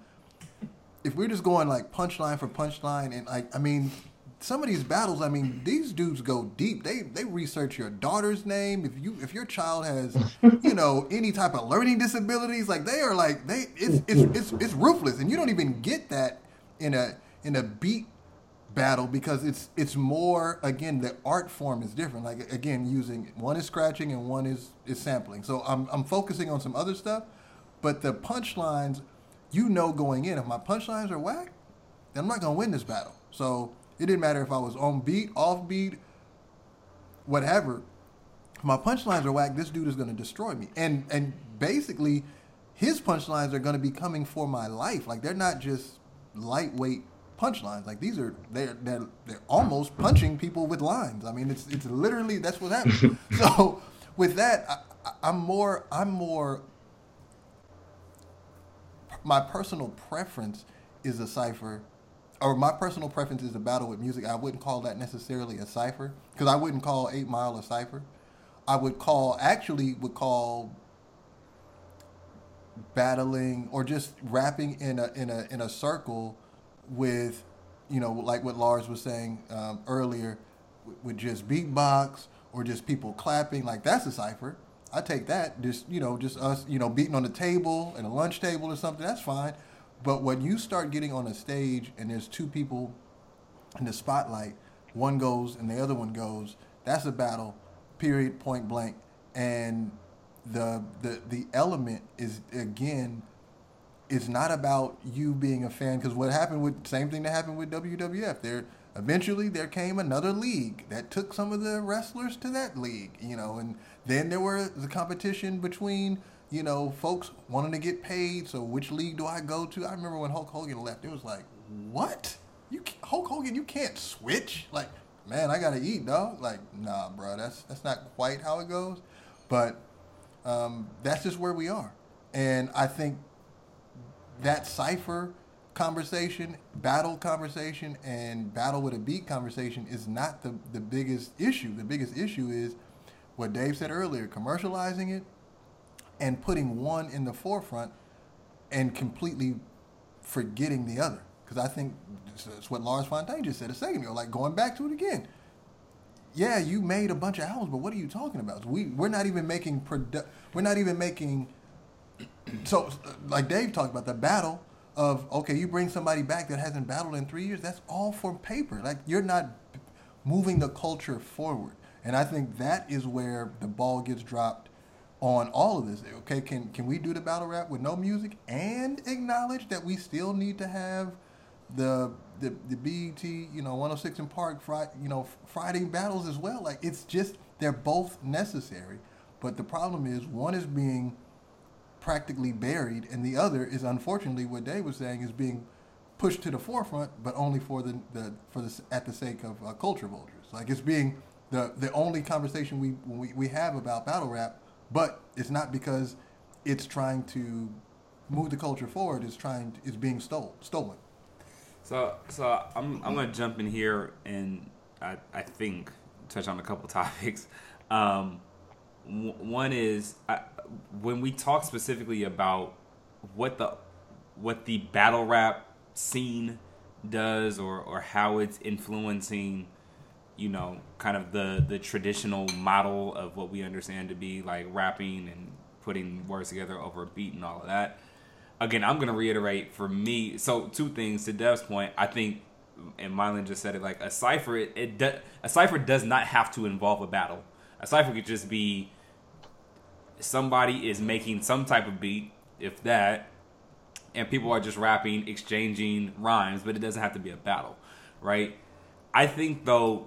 if we're just going like punchline for punchline and like I mean some of these battles I mean these dudes go deep. They they research your daughter's name. If you if your child has you know any type of learning disabilities like they are like they it's it's it's, it's ruthless. And you don't even get that in a in a beat battle because it's it's more again the art form is different. Like again using one is scratching and one is is sampling. So i'm i'm focusing on some other stuff but the punchlines you know going in if my punchlines are whack then i'm not going to win this battle. So it didn't matter if i was on beat off beat whatever if my punchlines are whack this dude is going to destroy me and and basically his punchlines are going to be coming for my life like they're not just lightweight punchlines. Like these are they're they're they're almost punching people with lines. I mean, it's it's literally that's what happens. so with that, I, I- I'm more I'm more. My personal preference is a cipher, or my personal preference is a battle with music. I wouldn't call that necessarily a cipher because I wouldn't call Eight Mile a cipher. I would call actually would call battling or just rapping in a in a in a circle with you know like what Lars was saying um, earlier with, just beatbox or just people clapping like that's a cipher. I take that just you know just us you know beating on the table and a lunch table or something that's fine. But when you start getting on a stage and there's two people in the spotlight, one goes and the other one goes, that's a battle, period, point blank. And the the the element is again it's not about you being a fan because what happened with same thing that happened with WWF there eventually there came another league that took some of the wrestlers to that league you know and then there were the competition between you know folks wanting to get paid so which league do I go to I remember when Hulk Hogan left it was like what you Hulk Hogan you can't switch like man I gotta eat dog like nah bro that's that's not quite how it goes but um, that's just where we are. And I think that cipher conversation, battle conversation, and battle with a beat conversation is not the, the biggest issue. The biggest issue is what Dave said earlier commercializing it and putting one in the forefront and completely forgetting the other. Because I think that's what Lars Fontaine just said a second ago, like going back to it again yeah, you made a bunch of albums, but what are you talking about? We we're not even making produ- we're not even making so like Dave talked about the battle of okay, you bring somebody back that hasn't battled in 3 years, that's all for paper. Like you're not moving the culture forward. And I think that is where the ball gets dropped on all of this. Okay, can can we do the battle rap with no music and acknowledge that we still need to have the the the BET, you know, 106 & Park, Friday, you know, Friday battles as well. Like it's just they're both necessary, but the problem is one is being practically buried, and the other is unfortunately what Dave was saying is being pushed to the forefront, but only for the, the for the at the sake of uh, culture vultures. Like it's being the the only conversation we we, we have about battle rap, but it's not because it's trying to move the culture forward. It's trying To, it's being stole, stolen. So so I'm I'm gonna jump in here and I I think touch on a couple topics. Um, one is I, when we talk specifically about what the what the battle rap scene does or or how it's influencing you know kind of the the traditional model of what we understand to be like rapping and putting words together over a beat and all of that. Again i'm to reiterate for me so two things to dev's point. I think and Mylan just said it like a cipher it, it a cipher does not have to involve a battle. A cipher could just be somebody is making some type of beat if that and people are just rapping exchanging rhymes but it doesn't have to be a battle right? I think though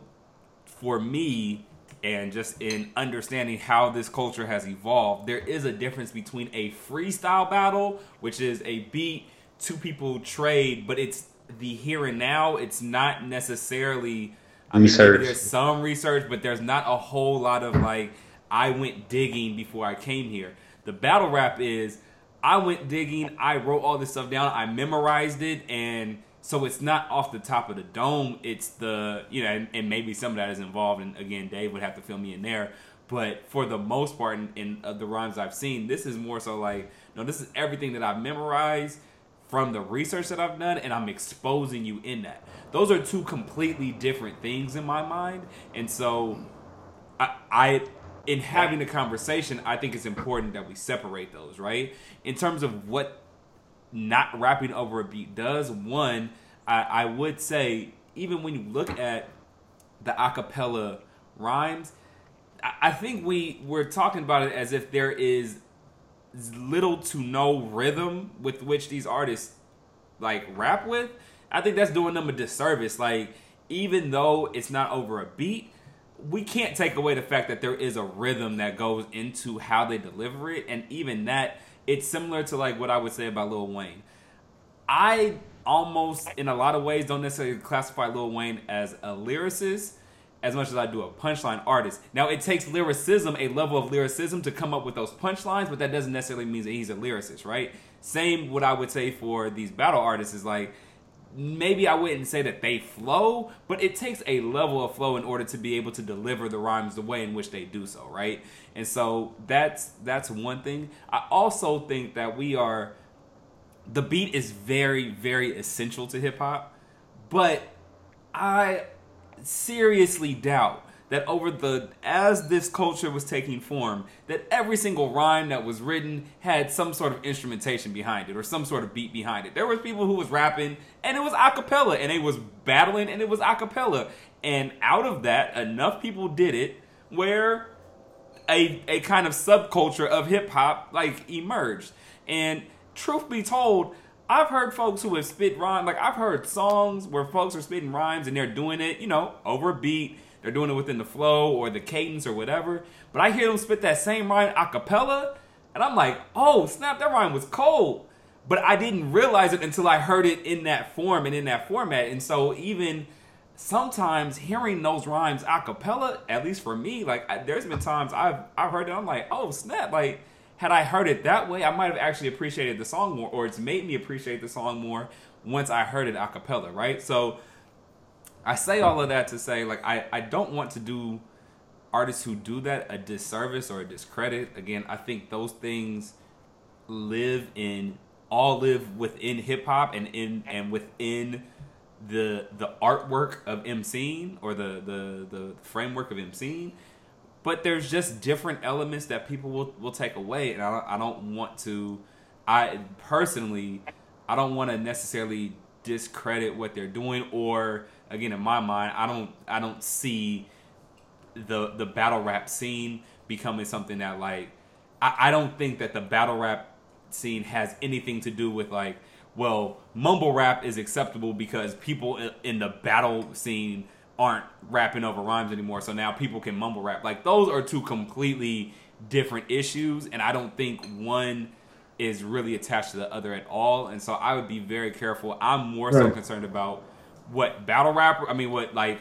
for me and just in understanding how this culture has evolved there is a difference between a freestyle battle which is a beat two people trade but it's the here and now it's not necessarily I mean, Research. maybe there's some research but there's not a whole lot of like i went digging before i came here the battle rap is i went digging i wrote all this stuff down i memorized it and so it's not off the top of the dome it's the you know and, and maybe some of that is involved and again dave would have to fill me in there but for the most part in, in uh, the rhymes i've seen this is more so like no this is everything that i've memorized from the research that I've done and I'm exposing you in that. Those are two completely different things in my mind. And so I, I in having a conversation, I think it's important that we separate those, right? In terms of what not rapping over a beat does, one, I, I would say even when you look at the acapella rhymes, I, I think we we're talking about it as if there is little to no rhythm with which these artists like rap with, I think that's doing them a disservice. Like, even though it's not over a beat, we can't take away the fact that there is a rhythm that goes into how they deliver it, and even that, it's similar to like what I would say about Lil Wayne. I almost, in a lot of ways, don't necessarily classify Lil Wayne as a lyricist as much as I do a punchline artist. Now, it takes lyricism, a level of lyricism, to come up with those punchlines, but that doesn't necessarily mean that he's a lyricist, right? Same, what I would say for these battle artists is like, maybe I wouldn't say that they flow, but it takes a level of flow in order to be able to deliver the rhymes the way in which they do so, right? And so that's that's one thing. I also think that we are the beat is very very essential to hip hop, but I seriously doubt that over the as this culture was taking form that every single rhyme that was written had some sort of instrumentation behind it or some sort of beat behind it. There was people who was rapping and it was a cappella and it was battling and it was a cappella. And out of that enough people did it where a, a kind of subculture of hip hop like emerged. And truth be told I've heard folks who have spit rhyme, like I've heard songs where folks are spitting rhymes and they're doing it, you know, over a beat. They're doing it within the flow or the cadence or whatever. But I hear them spit that same rhyme a cappella, and I'm like, oh snap, that rhyme was cold. But I didn't realize it until I heard it in that form and in that format. And so even sometimes hearing those rhymes a cappella, at least for me, like I, there's been times I've I've heard it, I'm like, oh snap, like had I heard it that way, I might have actually appreciated the song more, or it's made me appreciate the song more once I heard it a cappella, right? So I say all of that to say, like, I, I don't want to do artists who do that a disservice or a discredit. Again, I think those things live in all live within hip hop and in and within the the artwork of MCing or the the the framework of MCing but there's just different elements that people will, will take away and I I don't want to i personally i don't want to necessarily discredit what they're doing or again in my mind i don't i don't see the the battle rap scene becoming something that like i, I don't think that the battle rap scene has anything to do with like well mumble rap is acceptable because people in- in the battle scene aren't rapping over rhymes anymore, so now people can mumble rap. Like those are two completely different issues, and I don't think one is really attached to the other at all. And so I would be very careful. I'm more so concerned about what battle rapper. I mean, what like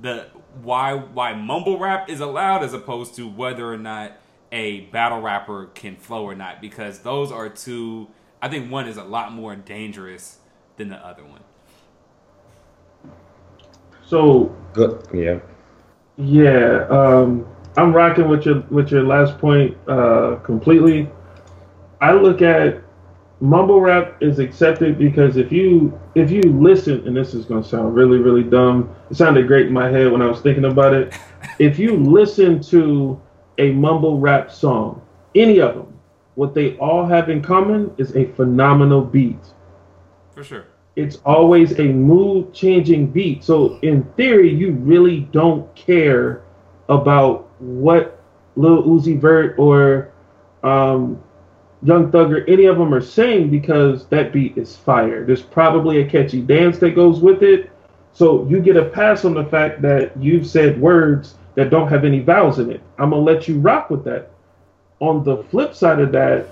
the why why mumble rap is allowed as opposed to whether or not a battle rapper can flow or not because those are two I think one is a lot more dangerous than the other one. So Good. Yeah. yeah, um, I'm rocking with your with your last point uh, completely. I look at mumble rap is accepted because if you if you listen, and this is gonna sound really really dumb. It sounded great in my head when I was thinking about it. if you listen to a mumble rap song, any of them, what they all have in common is a phenomenal beat. For sure. It's always a mood changing beat. So in theory, you really don't care about what Lil Uzi Vert or um, Young Thug or any of them are saying because that beat is fire. There's probably a catchy dance that goes with it. So you get a pass on the fact that you've said words that don't have any vowels in it. I'm gonna let you rock with that. On the flip side of that,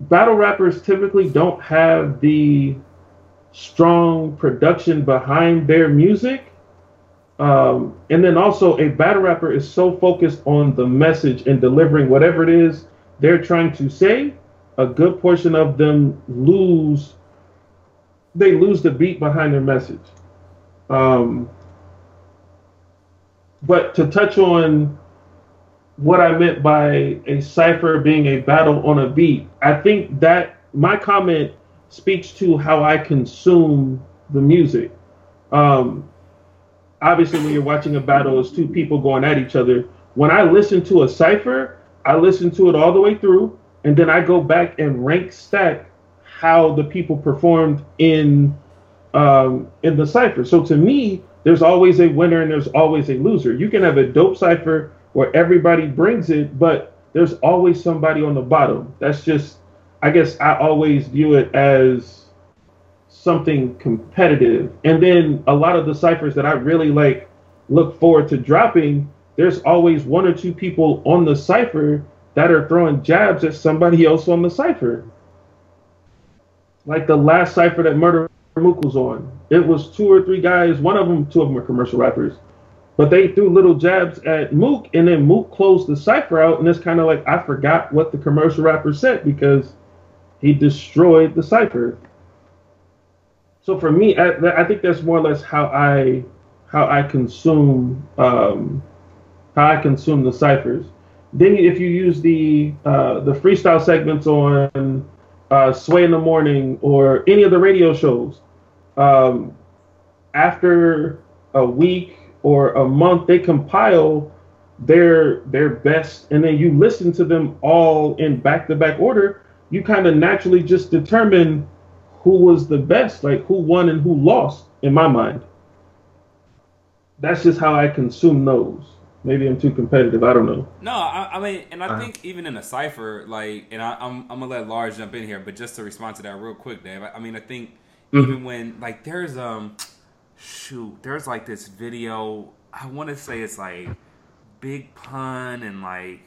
battle rappers typically don't have the strong production behind their music. Um, and then also, a battle rapper is so focused on the message and delivering whatever it is they're trying to say. A good portion of them lose, they lose the beat behind their message. Um, but to touch on what I meant by a cipher being a battle on a beat, I think that my comment speaks to how I consume the music. Um, obviously, when you're watching a battle, it's two people going at each other. When I listen to a cipher, I listen to it all the way through, and then I go back and rank stack how the people performed in um, in the cipher. So to me, there's always a winner and there's always a loser. You can have a dope cipher where everybody brings it, but there's always somebody on the bottom. That's just, I guess, I always view it as something competitive. And then a lot of the ciphers that I really like look forward to dropping, there's always one or two people on the cipher that are throwing jabs at somebody else on the cipher. Like the last cipher that Murder Mook was on, it was two or three guys. One of them, two of them were commercial rappers, but they threw little jabs at Mook, and then Mook closed the cipher out, and it's kind of like I forgot what the commercial rapper said because he destroyed the cipher. So for me, I, I think that's more or less how I how I consume um, how I consume the ciphers. Then if you use the uh, the freestyle segments on uh, Sway in the Morning or any of the radio shows, um, after a week or a month, they compile their their best, and then you listen to them all in back to back order. You kind of naturally just determine who was the best, like who won and who lost. In my mind, that's just how I consume those. Maybe I'm too competitive. I don't know. No, I, I mean, and I Uh-huh. think even in a cipher, like, and I, I'm, I'm gonna let Lars jump in here, but just to respond to that real quick, Dave. I, I mean, I think even when like there's um, shoot, there's like this video. I want to say it's like Big Pun and like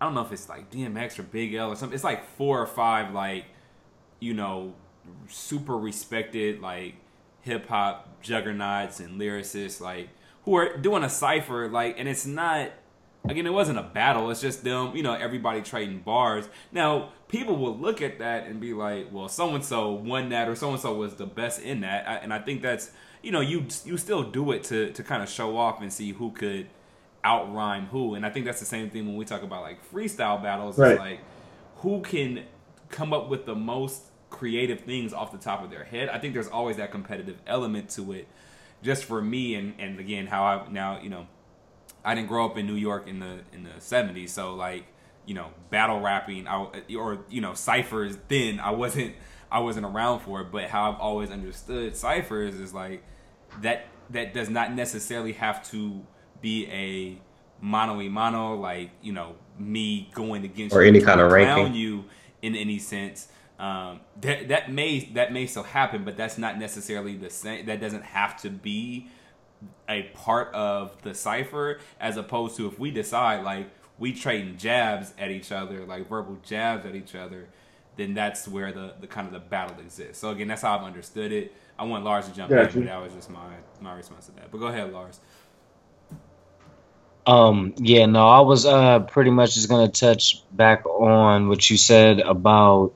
I don't know if it's like DMX or Big L or something. It's like four or five like you know super respected like hip hop juggernauts and lyricists like who are doing a cipher like and it's not again it wasn't a battle it's just them you know everybody trading bars now people will look at that and be like well so and so won that or so and so was the best in that I, and i think that's you know you you still do it to to kind of show off and see who could out rhyme who and i think that's the same thing when we talk about like freestyle battles Right. it's like who can come up with the most creative things off the top of their head. I think there's always that competitive element to it. Just for me and and again how I now, you know, I didn't grow up in New York in the in the 70s, so like, you know, battle rapping I, or you know, ciphers then I wasn't I wasn't around for it, but how I've always understood ciphers is like that that does not necessarily have to be a mano a mano like, you know, me going against Or you, any kind of ranking. you in any sense. Um, that that may that may still happen, but that's not necessarily the same. That doesn't have to be a part of the cipher, as opposed to if we decide like we trading jabs at each other, like verbal jabs at each other, then that's where the, the kind of the battle exists. So again, that's how I've understood it. I want Lars to jump Gotcha. in, but that was just my my response to that. But go ahead, Lars. Um, yeah, no, I was uh pretty much just gonna touch back on what you said about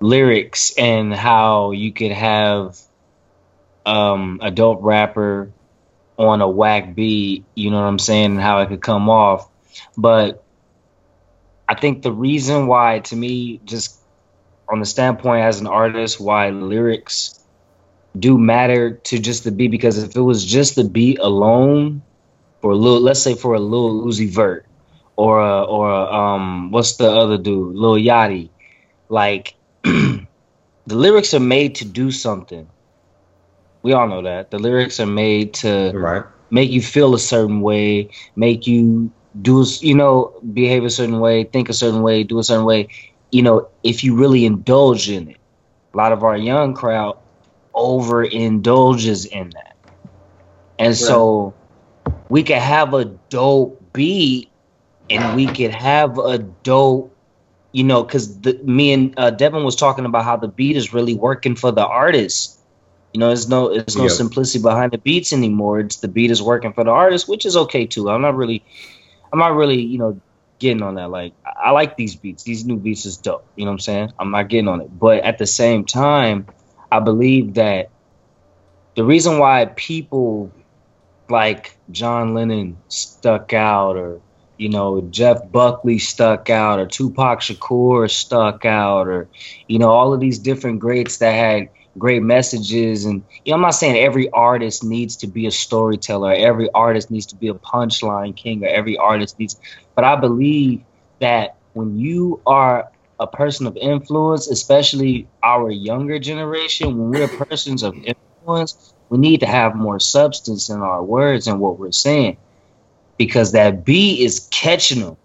lyrics and how you could have um a dope rapper on a whack beat, you know what I'm saying, and how it could come off. But I think the reason why to me, just on the standpoint as an artist, why lyrics do matter to just the beat, because if it was just the beat alone, for a little, let's say for a Lil Uzi Vert or a, or a, um, what's the other dude, Lil Yachty, like the lyrics are made to do something. We all know that the lyrics are made to Right. make you feel a certain way, make you do, you know, behave a certain way, think a certain way, do a certain way. You know, if you really indulge in it, a lot of our young crowd overindulges in that, and so we could have a dope beat, and we could have a dope, you know, because me and uh, Devin was talking about how the beat is really working for the artist. You know, there's no there's no Yep. simplicity behind the beats anymore. It's the beat is working for the artist, which is okay too. I'm not really, I'm not really, you know, getting on that. Like, I I like these beats. These new beats is dope. You know what I'm saying? I'm not getting on it. But at the same time, I believe that the reason why people like John Lennon stuck out, or you know Jeff Buckley stuck out, or Tupac Shakur stuck out, or you know all of these different greats that had great messages. And you know, I'm not saying every artist needs to be a storyteller, every artist needs to be a punchline king, or every artist needs. But I believe that when you are a person of influence, especially our younger generation, when we're persons of influence, we need to have more substance in our words and what we're saying because that beat is catching them.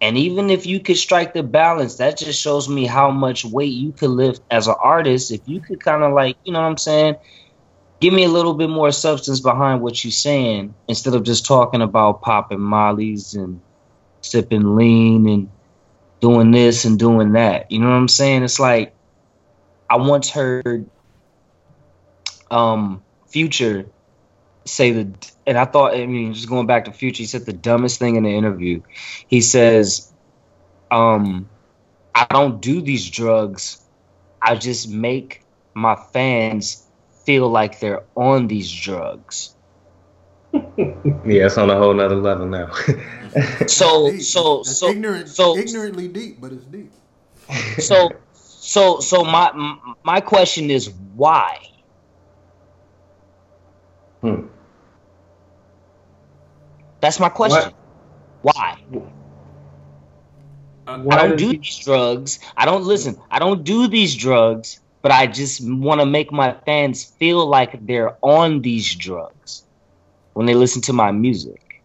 And even if you could strike the balance, that just shows me how much weight you could lift as an artist. If you could kind of like, you know what I'm saying? Give me a little bit more substance behind what you're saying instead of just talking about popping mollies and sipping lean and doing this and doing that. You know what I'm saying? It's like I once heard um Future say the and I thought I mean just going back to Future, he said the dumbest thing in the interview. He says, um, I don't do these drugs. I just make my fans feel like they're on these drugs. Yeah, it's on a whole nother level now. So Deep. so That's so ignorant, so ignorantly deep, but it's deep. so so so my my question is why? Hmm. That's my question. Why? Uh, I don't do he- these drugs. I don't listen. I don't do these drugs, but I just want to make my fans feel like they're on these drugs when they listen to my music.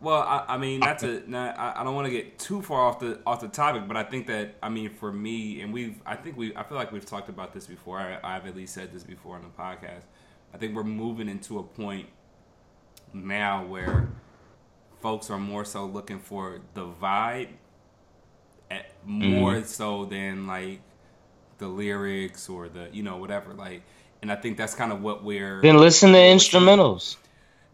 Well, I, I mean, not to, not, I, I don't want to get too far off the off the topic, but I think that, I mean, for me, and we've, I think we, I feel like we've talked about this before. I, I've at least said this before on the podcast. I think we're moving into a point now where folks are more so looking for the vibe, at, more mm-hmm. so than like the lyrics or the, you know, whatever. Like, and I think that's kind of what we're. Then listen to instrumentals.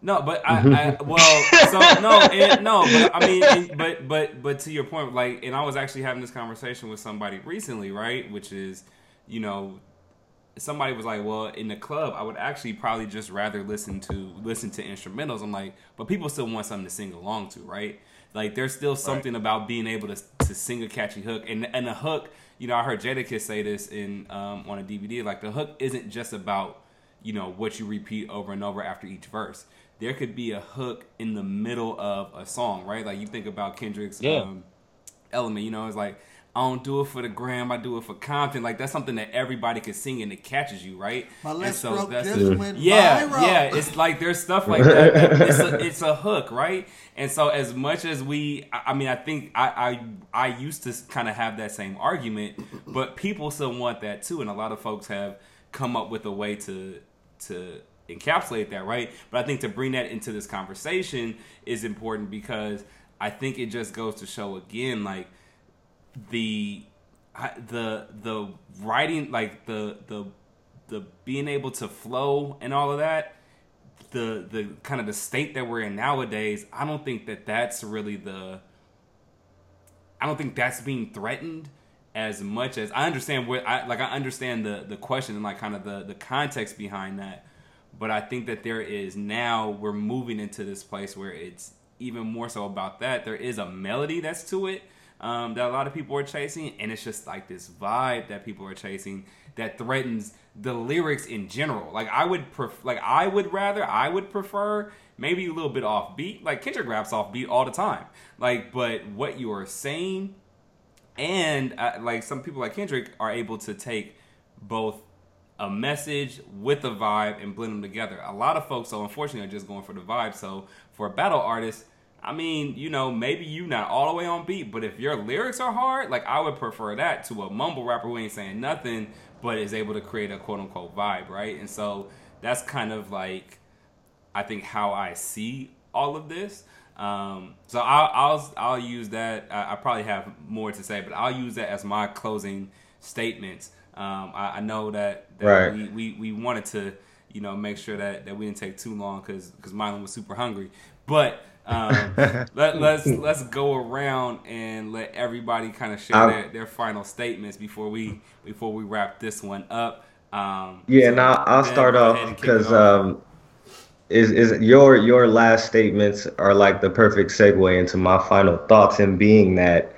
No, but I, mm-hmm. I well, so no, and, no, but I mean, and, but but but to your point, like, and I was actually having this conversation with somebody recently, right? Which is, you know, somebody was like, well, in the club, I would actually probably just rather listen to listen to instrumentals. I'm like, but people still want something to sing along to, right? Like, there's still something about being able to to sing a catchy hook, and and the hook. You know, I heard Jadakiss say this in um, on a DVD. Like, the hook isn't just about you know what you repeat over and over after each verse. There could be a hook in the middle of a song, right? Like you think about Kendrick's Yeah. um, element. You know, it's like I don't do it for the gram, I do it for content. Like that's something that everybody can sing and it catches you, right? My And left so stroke that's- just went yeah, viral. yeah. It's like there's stuff like that. that- it's, a, it's a hook, right? And so as much as we, I I mean, I think I I, I used to kind of have that same argument, but people still want that too, and a lot of folks have come up with a way to to encapsulate that, right? But I think to bring that into this conversation is important because I think it just goes to show again, like the the the writing like the the the being able to flow and all of that the the kind of the state that we're in nowadays i don't think that that's really the i don't think that's being threatened as much as i understand what i like i understand the the question and like kind of the the context behind that but i think that there is now we're moving into this place where it's even more so about that. There is a melody that's to it um, that a lot of people are chasing, and it's just like this vibe that people are chasing that threatens the lyrics in general. Like I would pref- like I would rather I would prefer maybe a little bit off beat. Like Kendrick raps off beat all the time. Like, but what you are saying, and uh, like some people like Kendrick are able to take both a message with a vibe and blend them together. A lot of folks, so unfortunately, are just going for the vibe. So for a battle artist I mean, you know, maybe you not all the way on beat, but if your lyrics are hard, like I would prefer that to a mumble rapper who ain't saying nothing but is able to create a quote unquote vibe, right? And so that's kind of like I think how I see all of this. Um, so I'll, I'll I'll use that. I, I, probably have more to say, but I'll use that as my closing statements. Um, I, I, know that, that right. we, we, we wanted to you know make sure that, that we didn't take too long because because Mylon was super hungry, but um, let, let's let's go around and let everybody kind of share their, their final statements before we before we wrap this one up. Um, yeah, so now I'll start off because um, is is your your last statements are like the perfect segue into my final thoughts, and being that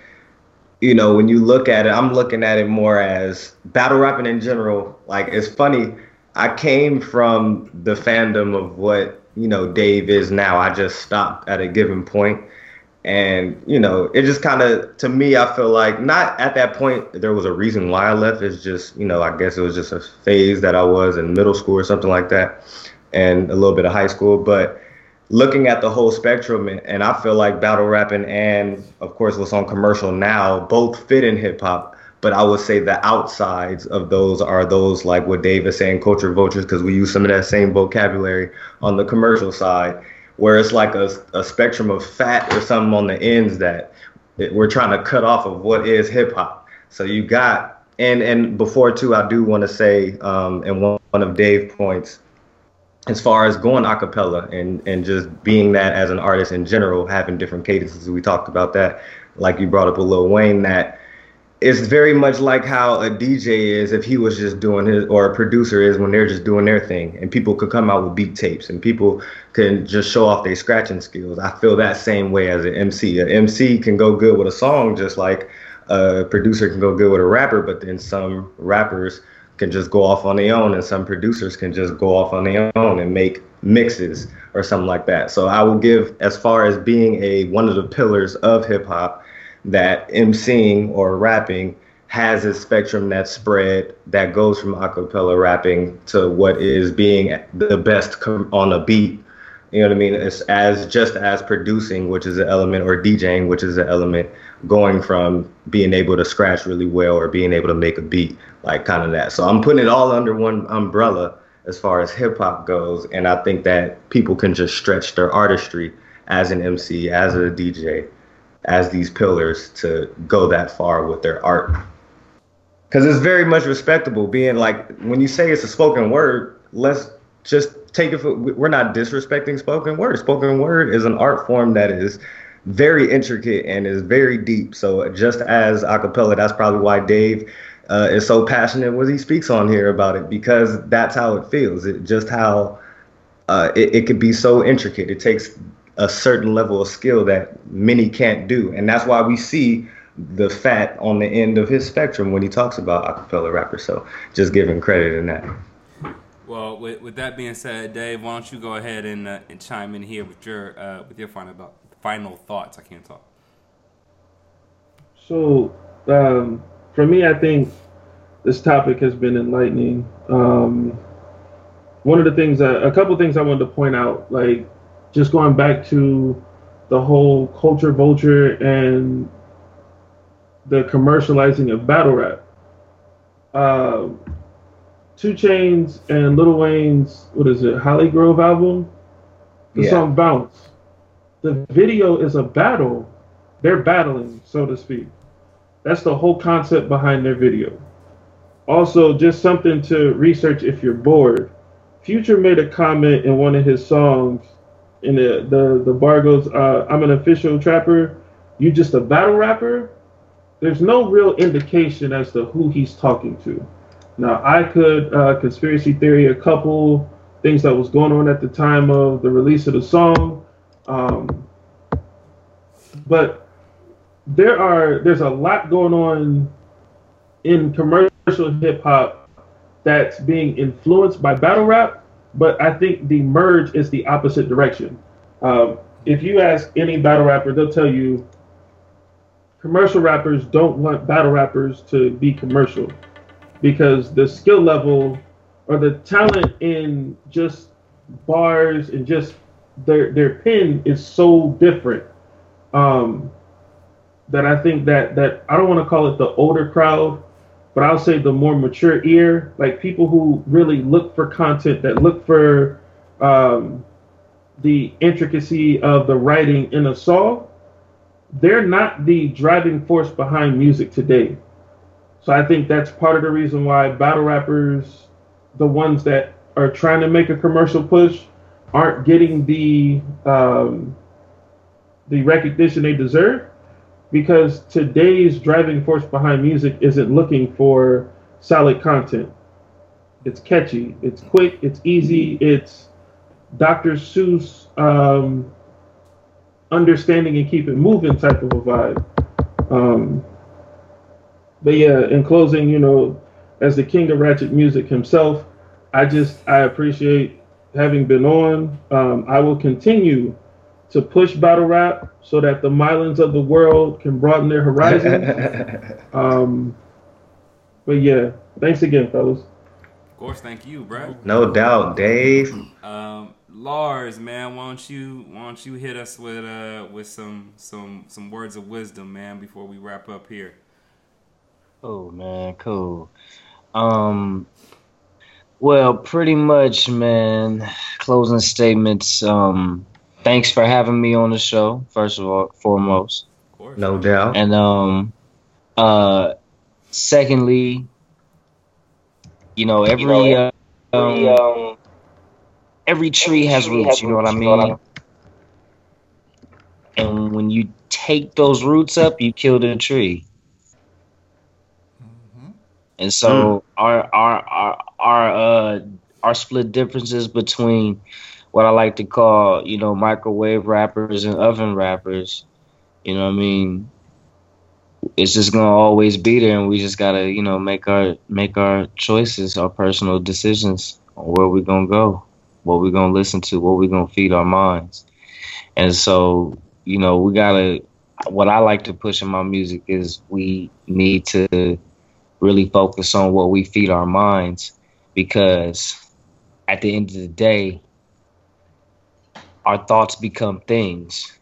you know when you look at it, I'm looking at it more as battle rapping in general. Like it's funny, I came from the fandom of what you know Dave is now. I just stopped at a given point, and you know it just kind of to me I feel like not at that point there was a reason why I left. It's just you know I guess it was just a phase that I was in middle school or something like that, and a little bit of high school, but. Looking at the whole spectrum, and I feel like battle rapping and, of course, what's on commercial now both fit in hip hop but I would say the outsides of those are those like what Dave is saying, culture vultures, because we use some of that same vocabulary on the commercial side, where it's like a, a spectrum of fat or something on the ends that we're trying to cut off of what is hip hop. So you got, and and before too, I do want to say, um, and one, one of Dave's points, as far as going a cappella and, and just being that as an artist in general, having different cadences, we talked about that, like you brought up with Lil Wayne, that it's very much like how a DJ is if he was just doing his, or a producer is when they're just doing their thing, and people could come out with beat tapes and people can just show off their scratching skills. I feel that same way as an MC. An MC can go good with a song, just like a producer can go good with a rapper, but then some rappers can just go off on their own, and some producers can just go off on their own and make mixes or something like that. So I will give, as far as being a one of the pillars of hip hop that emceeing or rapping has a spectrum that's spread that goes from acapella rapping to what is being the best com- on a beat. You know what I mean? It's as just as producing, which is an element, or DJing, which is an element, going from being able to scratch really well or being able to make a beat, like kind of that. So I'm putting it all under one umbrella as far as hip hop goes, and I think that people can just stretch their artistry as an MC, as a DJ, as these pillars to go that far with their art. Because it's very much respectable being like, when you say it's a spoken word, let's just take it for, we're not disrespecting spoken word. Spoken word is an art form that is very intricate and is very deep. So just as acapella, that's probably why Dave uh, is so passionate when he speaks on here about it because that's how it feels. It just how uh, it, it could be so intricate. It takes a certain level of skill that many can't do. And that's why we see the fat on the end of his spectrum when he talks about acapella rappers. So just giving credit in that. Well, with, with that being said, Dave, why don't you go ahead and, uh, and chime in here with your uh, with your final final thoughts? I can't talk. So, um, for me, I think this topic has been enlightening. Um, one of the things, uh, a couple things I wanted to point out, like just going back to the whole culture vulture and the commercializing of battle rap. Uh, 2 Chainz and Lil Wayne's what is it, Holly Grove album? The yeah. song Bounce. The video is a battle. They're battling, so to speak. That's the whole concept behind their video. Also, just something to research if you're bored. Future made a comment in one of his songs, in the the, the bar goes, uh, "I'm an official trapper, you just a battle rapper." There's no real indication as to who he's talking to. Now, I could uh, conspiracy theory a couple things that was going on at the time of the release of the song, um, but there are there's a lot going on in commercial hip hop that's being influenced by battle rap, but I think the merge is the opposite direction. Um, if you ask any battle rapper, they'll tell you commercial rappers don't want battle rappers to be commercial because the skill level or the talent in just bars and just their their pen is so different um, that I think that that I don't want to call it the older crowd, but I'll say the more mature ear, like people who really look for content, that look for um, the intricacy of the writing in a song. They're not the driving force behind music today. So I think that's part of the reason why battle rappers, the ones that are trying to make a commercial push, aren't getting the um, the recognition they deserve because today's driving force behind music isn't looking for solid content. It's catchy, it's quick, it's easy, it's Dr. Seuss um, understanding and keep it moving type of a vibe. Um, but yeah, in closing, you know, as the king of ratchet music himself, I just I appreciate having been on. Um, I will continue to push battle rap so that the Mylons of the world can broaden their horizons. um, but yeah, thanks again, fellas. Of course, thank you, bro. No doubt, Dave. Um, Lars, man, why don't you why don't you hit us with uh with some some some words of wisdom, man, before we wrap up here. Oh man, cool. Um, well, pretty much, man. Closing statements. Um, thanks for having me on the show. First of all, foremost, Of course. No doubt. and um, uh, secondly, you know, every uh, um, every tree has roots. You know what I mean? And when you take those roots up, you kill the tree. And so our our our our uh our split differences between what I like to call, you know, microwave rappers and oven rappers, you know what I mean? It's just gonna always be there and we just gotta, you know, make our make our choices, our personal decisions on where we're gonna go, what we're gonna listen to, what we're gonna feed our minds. And so, you know, we gotta what I like to push in my music is we need to really focus on what we feed our minds because at the end of the day our thoughts become things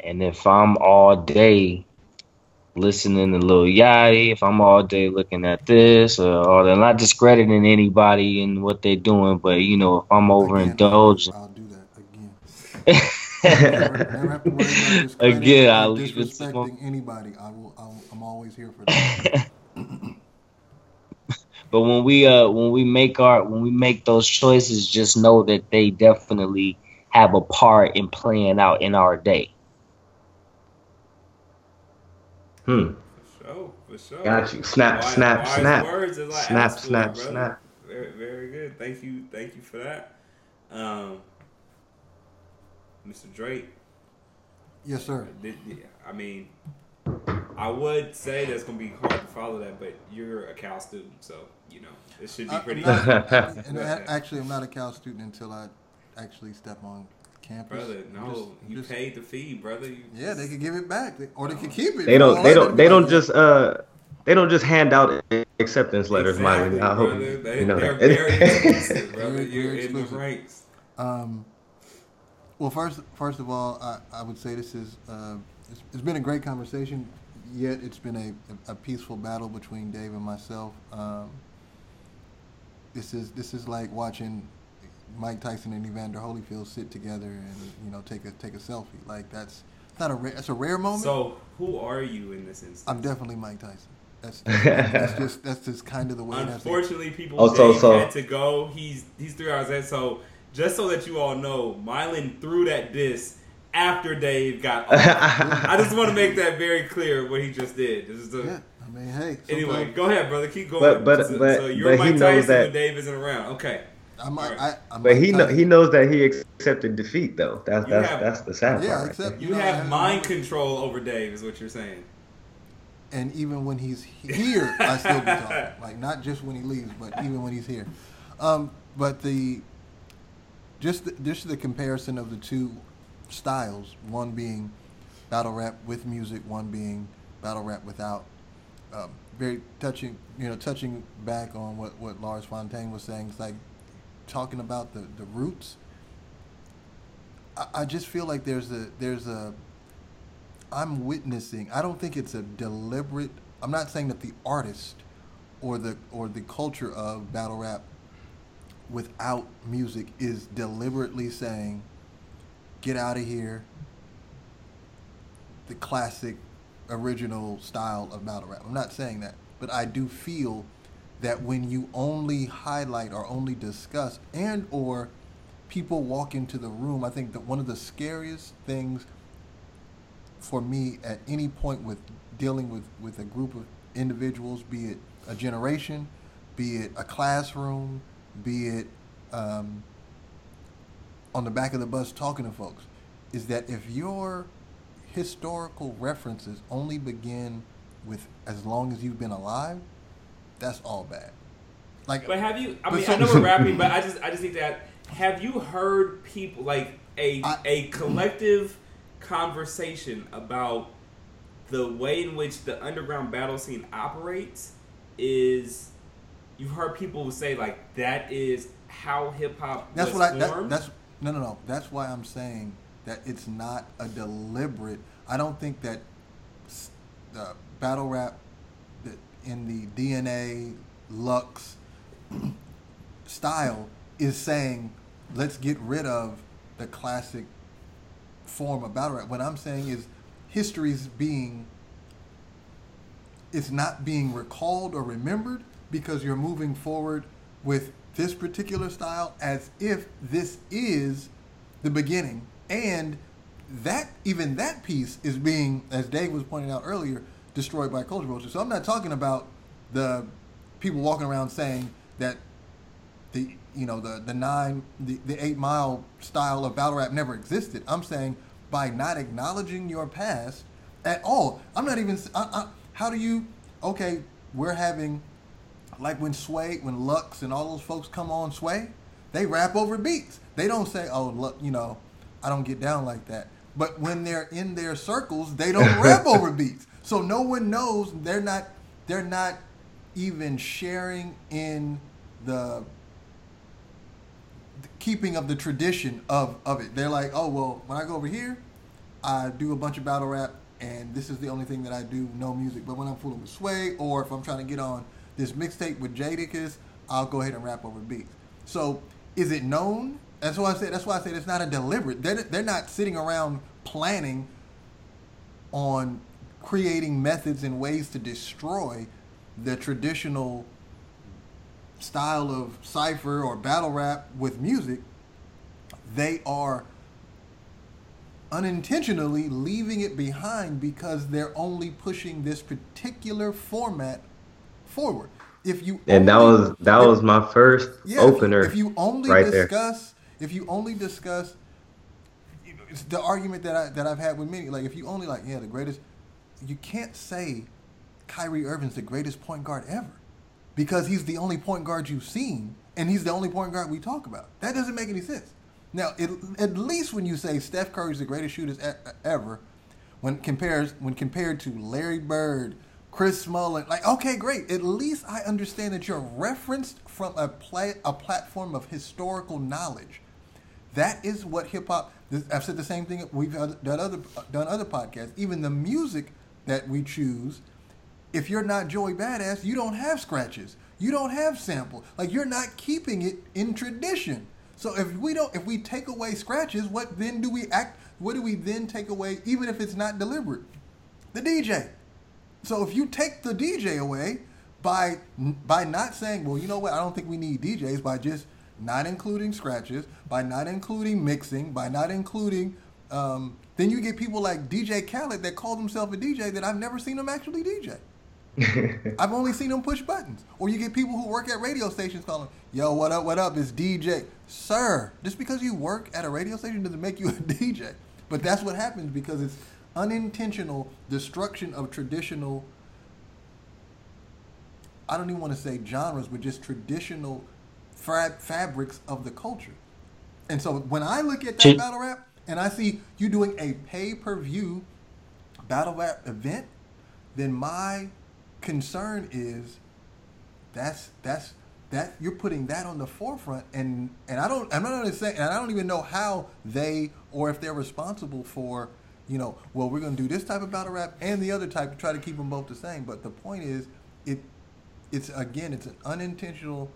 and if i'm all day listening to Lil Yachty, if I'm all day looking at this or, or not discrediting anybody and what they're doing, but you know, if I'm overindulging, I'll do that again. Never, never have to worry about Again, I'll leave it to disrespecting anybody. I will. I I'm always here for that. but when we uh when we make our when we make those choices, just know that they definitely have a part in playing out in our day. Hmm. For sure, for sure. Got you. Snap, Wise- snap, wise snap. Words as I Snap, asked snap, brother. snap. Very, very good. Thank you, thank you for that, um, Mr. Drake. Yes, sir. Did, I mean, I would say that's gonna be hard to follow that, but you're a Cal student, so you know it should be I- pretty. I'm not- easy. and a- actually, I'm not a Cal student until I actually step on campus. brother, no, just- you just- paid the fee, brother. You, Yeah, they could give it back, they- or they could keep it. They don't. They don't. They don't just. Uh. They don't just hand out acceptance letters, exactly, Miley. I hope brother. They, you know they're that. very exclusive, brother. You're very in the ranks. Um, well, first, first of all, I, I would say this is uh, it's, it's been a great conversation. Yet it's been a, a peaceful battle between Dave and myself. Um, this is this is like watching Mike Tyson and Evander Holyfield sit together and you know take a take a selfie. Like that's It's not a rare. It's a rare moment. So who are you in this instance? I'm definitely Mike Tyson. That's, that's just that's just kind of the way. it has to- Unfortunately, people Oh, so- Dave so- had to go. He's he's three hours in. So just so that you all know, Mylan threw that disc after Dave got off. I just want to make that very clear what he just did. This is the, Yeah, I mean, hey. Anyway, go ahead, brother. Keep going. But- but- so, but- so you're but he Mike knows Tyson that- when Dave isn't around. Okay. I might. Alright. I, I'm But Mike he know, Tyson. he knows that he accepted defeat though. That's that's have- that's the sad Yeah, part. right except- there. You know, have have- mind control over Dave, is what you're saying. and even when he's here, I still be talking. Like not just when he leaves, but even when he's here. Um, but the just the, just the comparison of the two styles, one being battle rap with music, one being battle rap without. Um, very touching, you know, touching back on what, what Lars Fontaine was saying. It's like talking about the, the roots. I, I just feel like there's a there's a I'm witnessing. I don't think it's a deliberate. I'm not saying that the artist or the or the culture of battle rap without music is deliberately saying, "Get out of here." The classic, original style of battle rap. I'm not saying that, but I do feel that when you only highlight or only discuss and or people walk into the room, I think that one of the scariest things for me at any point with dealing with, with a group of individuals, be it a generation, be it a classroom, be it um, on the back of the bus talking to folks, is that if your historical references only begin with as long as you've been alive, that's all bad. Like, But have you? I mean, so- I know we're rapping, but I just, I just need to. Ask, have you heard people like a I- a collective conversation about the way in which the underground battle scene operates? Is you've heard people say like that is how hip hop That's was what I. That, that's no, no, no. That's why I'm saying that it's not a deliberate. I don't think that the uh, battle rap in the DNA Lux style is saying let's get rid of the classic form of battle rap. What I'm saying is history's being it's not being recalled or remembered because you're moving forward with this particular style as if this is the beginning and that even that piece is being as dave was pointing out earlier destroyed by culture vulture so i'm not talking about the people walking around saying that the you know the the nine the, the eight mile style of battle rap never existed. I'm saying by not acknowledging your past at all. I'm not even I, I, how do you okay we're having like when sway when lux and all those folks come on sway they rap over beats. They don't say oh look you know i don't get down like that. But when they're in their circles they don't rap over beats so no one knows they're not they're not even sharing in the keeping of the tradition of, of it. They're like, oh well, when I go over here, I do a bunch of battle rap, and this is the only thing that I do, no music. But when I'm fooling with Sway, or if I'm trying to get on this mixtape with Jadakiss, I'll go ahead and rap over beats. So is it known? That's why I said. That's why I said it's not a deliberate. They're they're not sitting around planning on creating methods and ways to destroy the traditional style of cipher or battle rap with music, they are unintentionally leaving it behind because they're only pushing this particular format forward. If you And that was that was my first yeah, if you- opener. If you only right there. discuss, if you only discuss, it's the argument that I that I've had with many. Like, if you only like, yeah, the greatest, you can't say Kyrie Irving's the greatest point guard ever because he's the only point guard you've seen, and he's the only point guard we talk about. That doesn't make any sense. Now, it, at least when you say Steph Curry's the greatest shooter ever, when compares when compared to Larry Bird, Chris Mullin, like okay, great. At least I understand that you're referenced from a play a platform of historical knowledge. That is what hip hop. I've said the same thing. We've done other done other podcasts. Even the music that we choose, if you're not Joey Badass, you don't have scratches. You don't have sample. Like you're not keeping it in tradition. So if we don't, if we take away scratches, what then do we act? What do we then take away, even if it's not deliberate? The DJ. So if you take the DJ away by by not saying, well, you know what, I don't think we need DJs, by just not including scratches, by not including mixing, by not including, um, then you get people like DJ Khaled that call themselves a DJ that I've never seen them actually DJ. I've only seen them push buttons. Or you get people who work at radio stations calling, yo, what up, what up, it's DJ. Sir, just because you work at a radio station doesn't make you a DJ. But that's what happens because it's unintentional destruction of traditional, I don't even want to say genres, but just traditional fab- fabrics of the culture. And so when I look at that battle rap and I see you doing a pay per view battle rap event, then my concern is that's that's that you're putting that on the forefront and and I don't I'm not saying and I don't even know how they or if they're responsible for you know well we're going to do this type of battle rap and the other type to try to keep them both the same. But the point is it it's again it's an unintentional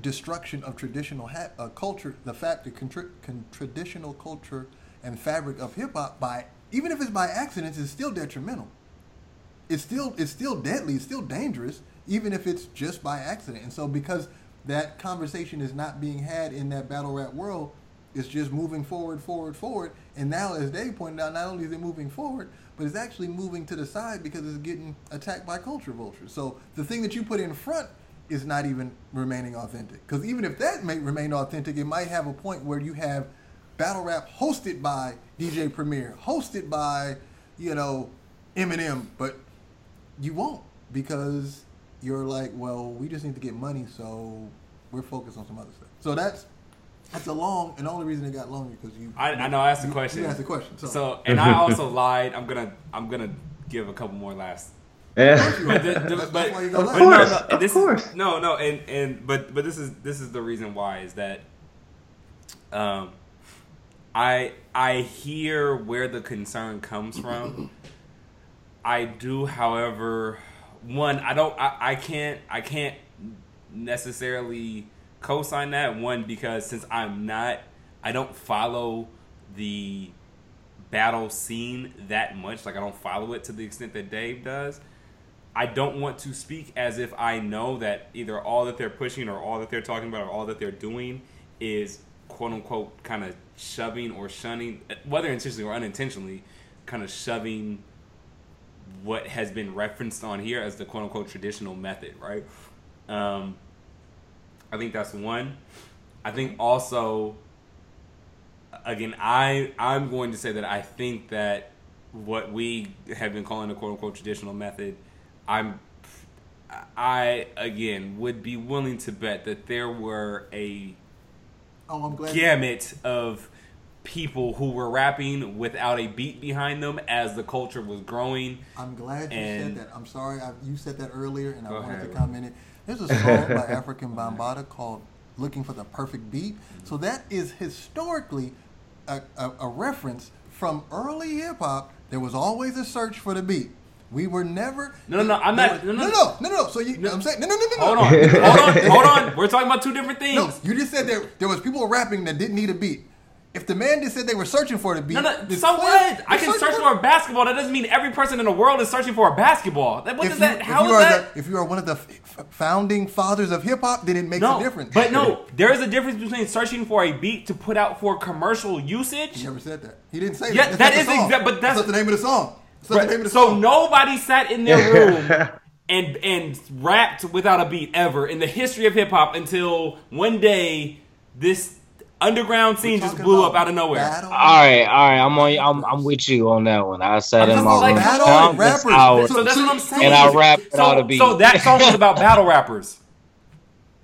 destruction of traditional ha- uh, culture, the fact that con- traditional culture and fabric of hip hop by even if it's by accident, is still detrimental. It's still it's still deadly. It's still dangerous, even if it's just by accident. And so because that conversation is not being had in that battle rap world, it's just moving forward, forward, forward. And now, as Dave pointed out, not only is it moving forward, but it's actually moving to the side because it's getting attacked by culture vultures. So the thing that you put in front is not even remaining authentic. Because even if that may remain authentic, it might have a point where you have battle rap hosted by DJ Premier, hosted by, you know, Eminem, but you won't because you're like, well, we just need to get money, so we're focused on some other stuff. So that's that's a long, and the only reason it got longer because you. I, I know I asked the question. You asked the question. So, So, and I also lied. I'm gonna I'm gonna give a couple more laughs. Yeah. But, the, the, but, Of but course, no, no, of course. Is, no, no, and and but but this is this is the reason why is that um I I hear where the concern comes from. I do, however, one I don't I, I can't I can't necessarily co-sign that one because since I'm not I don't follow the battle scene that much like I don't follow it to the extent that Dave does. I don't want to speak as if I know that either all that they're pushing or all that they're talking about or all that they're doing is quote unquote kind of shoving or shunning, whether intentionally or unintentionally, kind of shoving what has been referenced on here as the quote unquote traditional method, right? Um, I think that's one. I think also, again, I I'm going to say that I think that what we have been calling the quote unquote traditional method, I'm I again would be willing to bet that there were a oh, I'm glad. gamut of people who were rapping without a beat behind them as the culture was growing. I'm glad you And- said that. I'm sorry, I, you said that earlier, and I wanted ahead. to comment it. There's a song by Afrika Bambaataa called "Looking for the Perfect Beat." So mm-hmm. that is historically a, a, a reference from early hip hop. There was always a search for the beat. We were never. No, no, no, I'm not- was- no, no. no, no, no, no. So you, I'm saying, no, no, no, no. Hold on, hold on, hold on. We're talking about two different things. No, you just said there there was people rapping that didn't need a beat. If the man just said they were searching for the beat, No, no. it's So clear what? I can search for a basketball. That doesn't mean every person in the world is searching for a basketball. That, what if does you, that? if How you is are that? the, if you are one of the f- f- founding fathers of hip hop, then it makes no, a difference. but no. There is a difference between searching for a beat to put out for commercial usage. he never said that. He didn't say Yeah, that. that not is the song. exact- but that's- not the name of the song. That's not Right. the name of the So nobody sat in their room and and rapped without a beat ever in the history of hip hop until one day this underground scene just blew up out of nowhere. battle- All right, all right. I'm on. I'm, I'm with you on that one. I sat I'm in my about room battle countless hours, So that's what I'm saying. and I rapped so, without a beat. So that song was about battle rappers.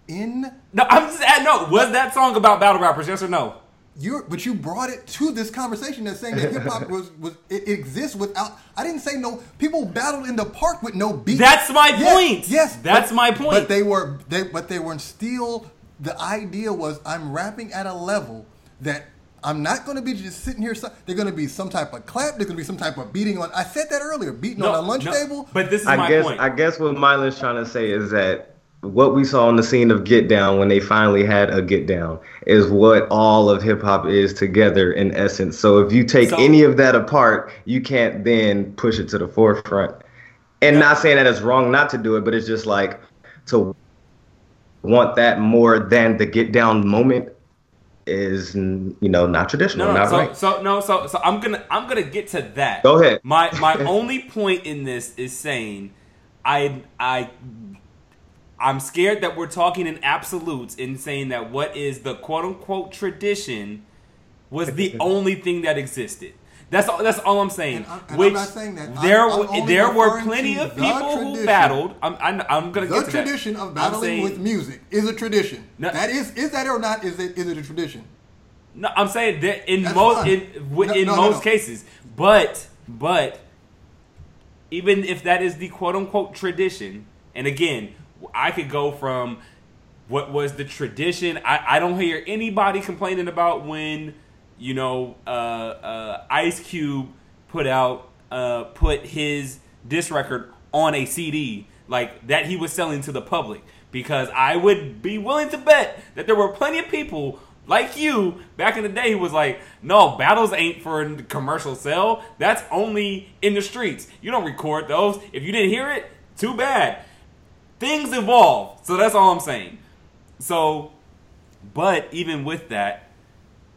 in No, I'm just no. Was that song about battle rappers? Yes or no? You, but you brought it to this conversation that's saying that hip hop was was it exists without. I didn't say no. People battled in the park with no beat. That's my Yes, point. Yes, That's but- my point. But they were they, but they weren't. still. The idea was I'm rapping at a level that. I'm not going to be just sitting here. so- There's going to be some type of clap. There's going to be some type of beating on. I said that earlier. Beating on a lunch no, table. But this is I my guess point. I guess what Mylan's trying to say is that what we saw on the scene of Get Down when they finally had a Get Down is what all of hip hop is together in essence. So if you take So- any of that apart, you can't then push it to the forefront. And not saying that it's wrong not to do it, but it's just like to want that more than the Get Down moment is you know not traditional, No, no, not so, right. so no, so so I'm gonna I'm gonna get to that. Go ahead. My my only point in this is saying I I I'm scared that we're talking in absolutes in saying that what is the quote unquote tradition was the only thing that existed. That's all. That's all I'm saying. And I'm- and I'm Which not saying that. I'm- there I'm there were plenty of the people who tradition. battled. I'm I'm, I'm gonna The get to that. tradition of battling saying- with music is a tradition. No. that is is that or not? Is it is it a tradition? No, I'm saying that in That's most fine. in wi- No, in no, no, most no. cases, but but even if that is the quote unquote tradition, and again, I could go from what was the tradition. I, I don't hear anybody complaining about when you know uh, uh, Ice Cube put out uh, put his disc record on a CD like that he was selling to the public because I would be willing to bet that there were plenty of people like you back in the day who was like, no, battles ain't for commercial sale. That's only in the streets. You don't record those. If you didn't hear it, too bad. Things evolve. So that's all I'm saying. So, but even with that,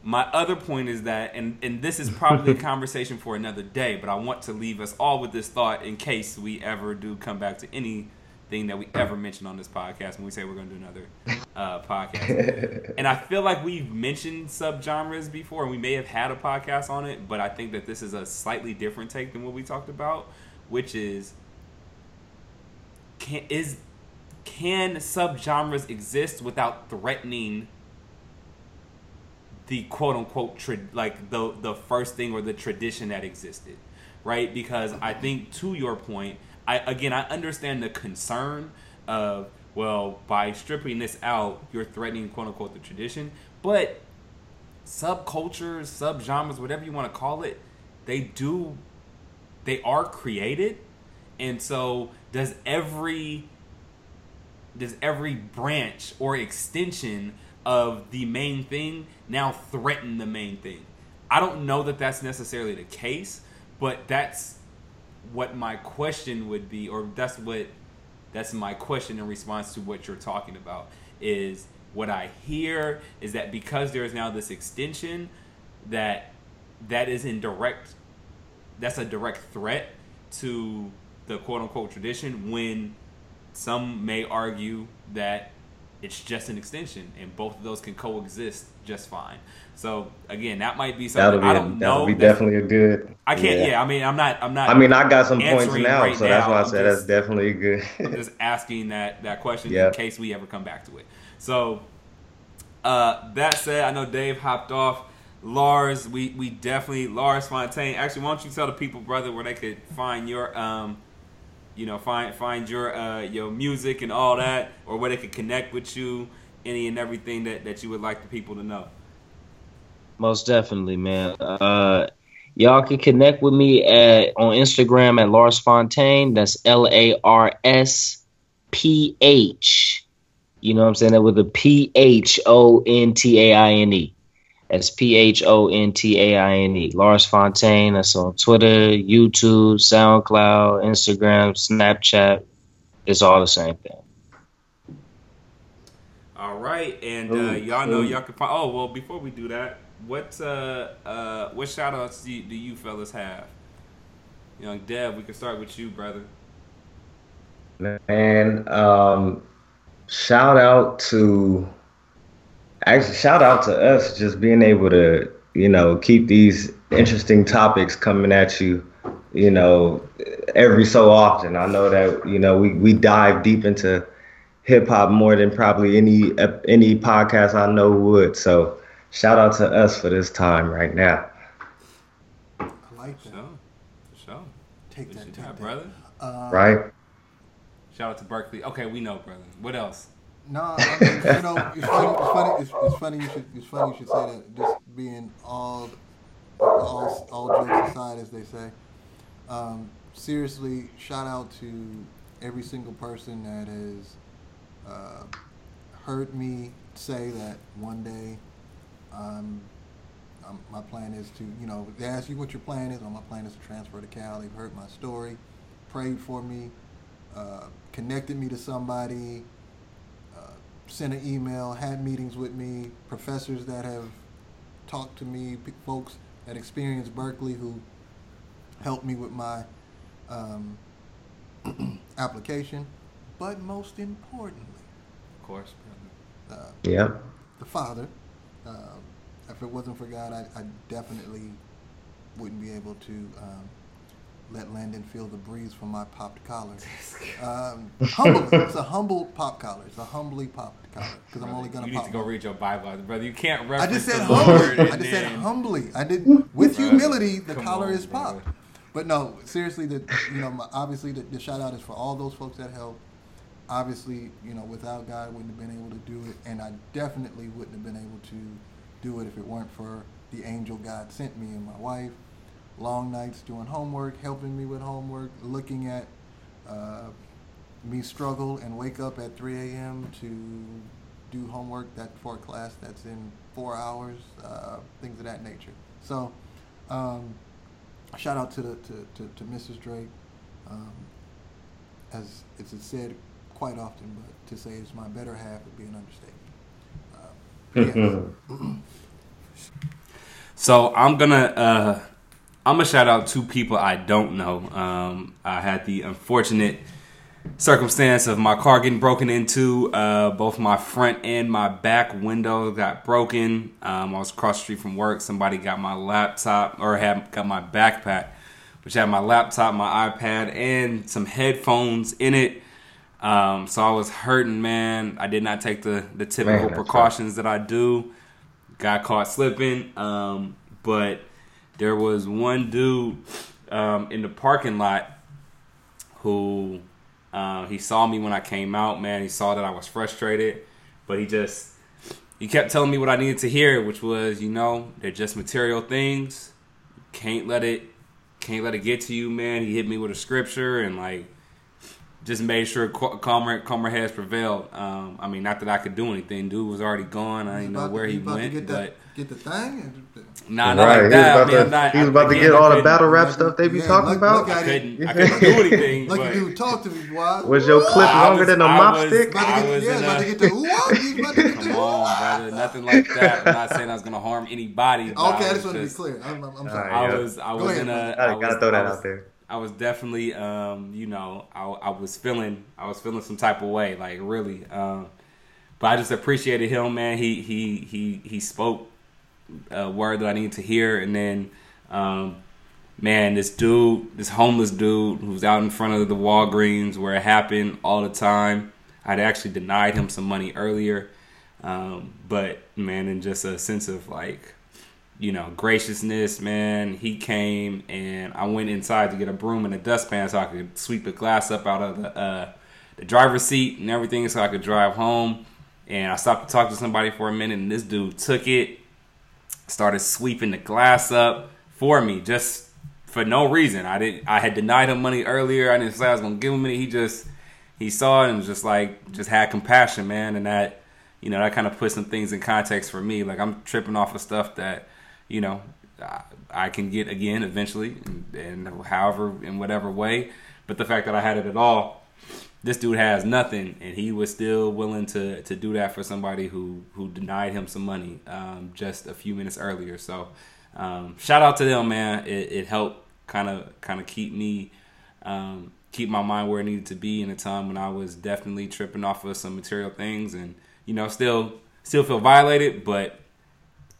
my other point is that, and, and this is probably a conversation for another day, but I want to leave us all with this thought in case we ever do come back to anything that we ever mention on this podcast when we say we're going to do another uh, podcast. and I feel like we've mentioned subgenres before, and we may have had a podcast on it, but I think that this is a slightly different take than what we talked about, which is can is can subgenres exist without threatening the quote unquote tra- like the the first thing or the tradition that existed, right? Because I think to your point, I again I understand the concern of well by stripping this out, you're threatening quote unquote the tradition, but subcultures, subgenres, whatever you want to call it, they do they are created, and so does every does every branch or extension of the main thing now threaten the main thing? I don't know that that's necessarily the case, but that's what my question would be, or that's what that's my question in response to what you're talking about. Is what I hear is that because there is now this extension that that is in direct that's a direct threat to the quote unquote tradition when some may argue that it's just an extension and both of those can coexist just fine. So again, that might be That'll something be I a- don't that'll know. be That's- definitely a good. I can't. Yeah. I mean, I'm not. I'm not. I mean, I got some points now, right so that's why I said just- that's definitely good. I'm just asking that that question Yeah. in case we ever come back to it. So uh, that said, I know Dave hopped off. Lars, we we definitely Lars Phontaine. Actually, why don't you tell the people, brother, where they could find your um, you know, find find your uh your music and all that, or where they could connect with you, any and everything that that you would like the people to know. Most definitely, man. Uh, y'all can connect with me at on Instagram at Lars Phontaine. That's L A R S P H. You know what I'm saying? That with a P H O N T A I N E. That's P H O N T A I N E. Lars Phontaine. That's on Twitter, YouTube, SoundCloud, Instagram, Snapchat. It's all the same thing. All right, and uh, y'all know y'all can find. Oh well, before we do that, what uh uh what shout outs do you, do you fellas have? Young Dev, we can start with you, brother. Man, um, shout out to actually shout out to us just being able to, you know, keep these interesting topics coming at you, you know, every so often. I know that, you know, we, we dive deep into hip hop more than probably any any podcast I know would. So shout out to us for this time right now. I like that. sure, for sure. Take that, take that. brother? Uh, Right? Shout out to Berkeley. Okay, we know, brother. What else? No, you know, it's funny. It's funny. It's, it's funny. You should. It's funny you should say that. Just being all, all, all jokes aside, as they say. Um, seriously, shout out to every single person that has uh, heard me say that one day um, um, my plan is to, you know, they ask you what your plan is. Well, my plan is to transfer to Cal. They've heard my story, prayed for me, uh, connected me to somebody, sent an email, had meetings with me, professors that have talked to me, p- folks that experienced Berkeley who helped me with my um, application. But most importantly, Of course, brother. uh, Yep. the Father. Um, if it wasn't for God, I, I definitely wouldn't be able to um, let Landon feel the breeze from my popped collar. Um, humble. It's a humble pop collar. It's a humbly popped collar because I'm only gonna you need pop. to go one. read your Bible, brother. You can't I just said the humbly. I just said humbly. I did with Brother, humility. The collar on, is popped. brother. But no, seriously, the you know my, obviously the, the shout out is for all those folks that helped. Obviously, you know, without God, I wouldn't have been able to do it, and I definitely wouldn't have been able to do it if it weren't for the angel God sent me and my wife. Long nights doing homework, helping me with homework, looking at uh, me struggle and wake up at 3 a.m. to do homework that for a class that's in four hours, uh, things of that nature. So, um, shout out to the to, to, to Mrs. Drake. Um, as it's said quite often, but to say it's my better half would be an understatement. Uh, yes. So I'm gonna uh, I'm gonna shout out two people I don't know. Um, I had the unfortunate circumstance of my car getting broken into. Uh, both my front and my back window got broken. Um, I was across the street from work. Somebody got my laptop or had got my backpack, which had my laptop, my iPad, and some headphones in it. Um, so I was hurting, man. I did not take the the typical Man, precautions that I do. Got caught slipping. Um, but there was one dude um, in the parking lot who uh, he saw me when I came out. Man, he saw that I was frustrated, but he just he kept telling me what I needed to hear, which was, you know, they're just material things. Can't let it can't let it get to you, man. He hit me with a scripture and like just made sure ca- calmer calmer heads prevailed. Um, I mean, not that I could do anything. Dude was already gone. I didn't know about to- where he went, but get the thing. And, nah, not right. like he was that. I about mean, to, not, he was about to get all the battle rap stuff they be yeah, talking look- about. look I at it. couldn't, I couldn't do anything. Lucky but dude, talk to me, boy. Was your clip I longer was- than a mop was- stick? About to I get, was yeah, in about a- to get the ooh, he's about to get the Come on, brother. Nothing like that. I'm not saying I was gonna harm anybody. Okay, I was just want to be clear. I'm, I'm, I'm sorry. I was I was in a. Gotta, I gotta throw that out there. I was definitely, um, you know, I, I was feeling, I was feeling some type of way, like really. Um, but I just appreciated him, man. He he he he spoke a word that I needed to hear, and then, um, man, this dude, this homeless dude who's out in front of the Walgreens where it happened all the time. I'd actually denied him some money earlier, um, but man, in just a sense of like you know, graciousness, man. He came and I went inside to get a broom and a dustpan so I could sweep the glass up out of the uh, the driver's seat and everything so I could drive home. And I stopped to talk to somebody for a minute and this dude took it, started sweeping the glass up for me just for no reason. I didn't I had denied him money earlier. I didn't say I was gonna give him it. He just he saw it and was just like just had compassion, man, and that you know that kind of put some things in context for me. Like I'm tripping off of stuff that you know I, I can get again eventually, and, and however in whatever way. But the fact that I had it at all, this dude has nothing, and he was still willing to to do that for somebody who who denied him some money um, just a few minutes earlier. So um, shout out to them, man. It, it helped kind of kind of keep me um, keep my mind where it needed to be in a time when I was definitely tripping off of some material things, and you know still still feel violated, but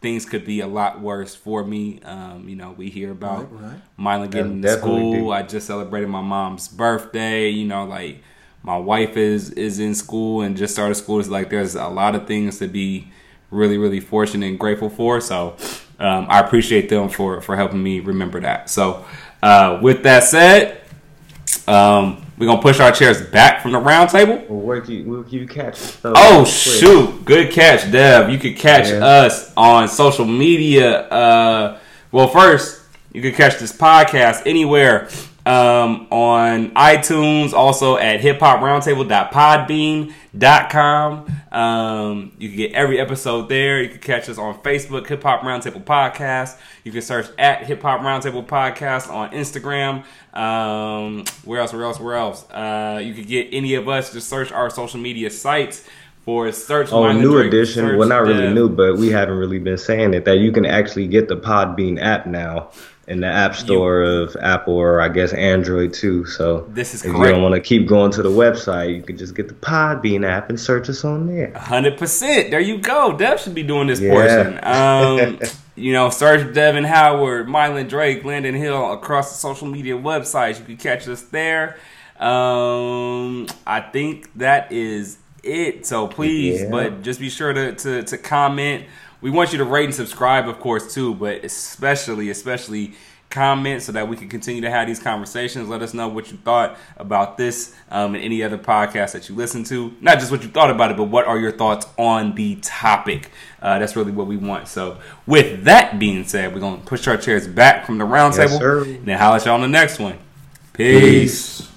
things could be a lot worse for me. Um, you know, we hear about Right, right. Mylan getting to school. deep. I just celebrated my mom's birthday. You know, like my wife is is in school and just started school. It's like there's a lot of things to be really really fortunate and grateful for. So um, I appreciate them for for helping me remember that. So uh, with that said, um, we're gonna push our chairs back from the round table. Well, where can you, where can you catch? Oh shoot! Good catch, Dev. You could catch Yeah. us on social media. Uh, well, first you could catch this podcast anywhere um, on iTunes, also at hiphoproundtable.podbean.com. Um, you can get every episode there. You can catch us on Facebook, Hip Hop Roundtable Podcast. You can search at Hip Hop Roundtable Podcast on Instagram. Um, where else? Where else? Where else? Uh, you can get any of us. Just search our social media sites for search. Oh, new edition. search Well, not really new, but we haven't really been saying it. That you can actually get the Podbean app now in the App Store of Apple or I guess Android too. So This is if you don't want to keep going to the website, you can just get the Podbean app and search us on there. Hundred percent. There you go. Dev should be doing this Yeah. portion. Um, you know, search Devin Howard, Mylan Drake, Landon Hill across the social media websites. You can catch us there. Um, I think that is it. So please, Yeah. but just be sure to, to to comment. We want you to rate and subscribe, of course, too. But especially, especially comment so that we can continue to have these conversations. Let us know what you thought about this um, and any other podcast that you listen to. Not just what you thought about it, but what are your thoughts on the topic. Uh, that's really what we want. So, with that being said, we're gonna push our chairs back from the round Yes, table and then holler at y'all on the next one. Peace. Peace.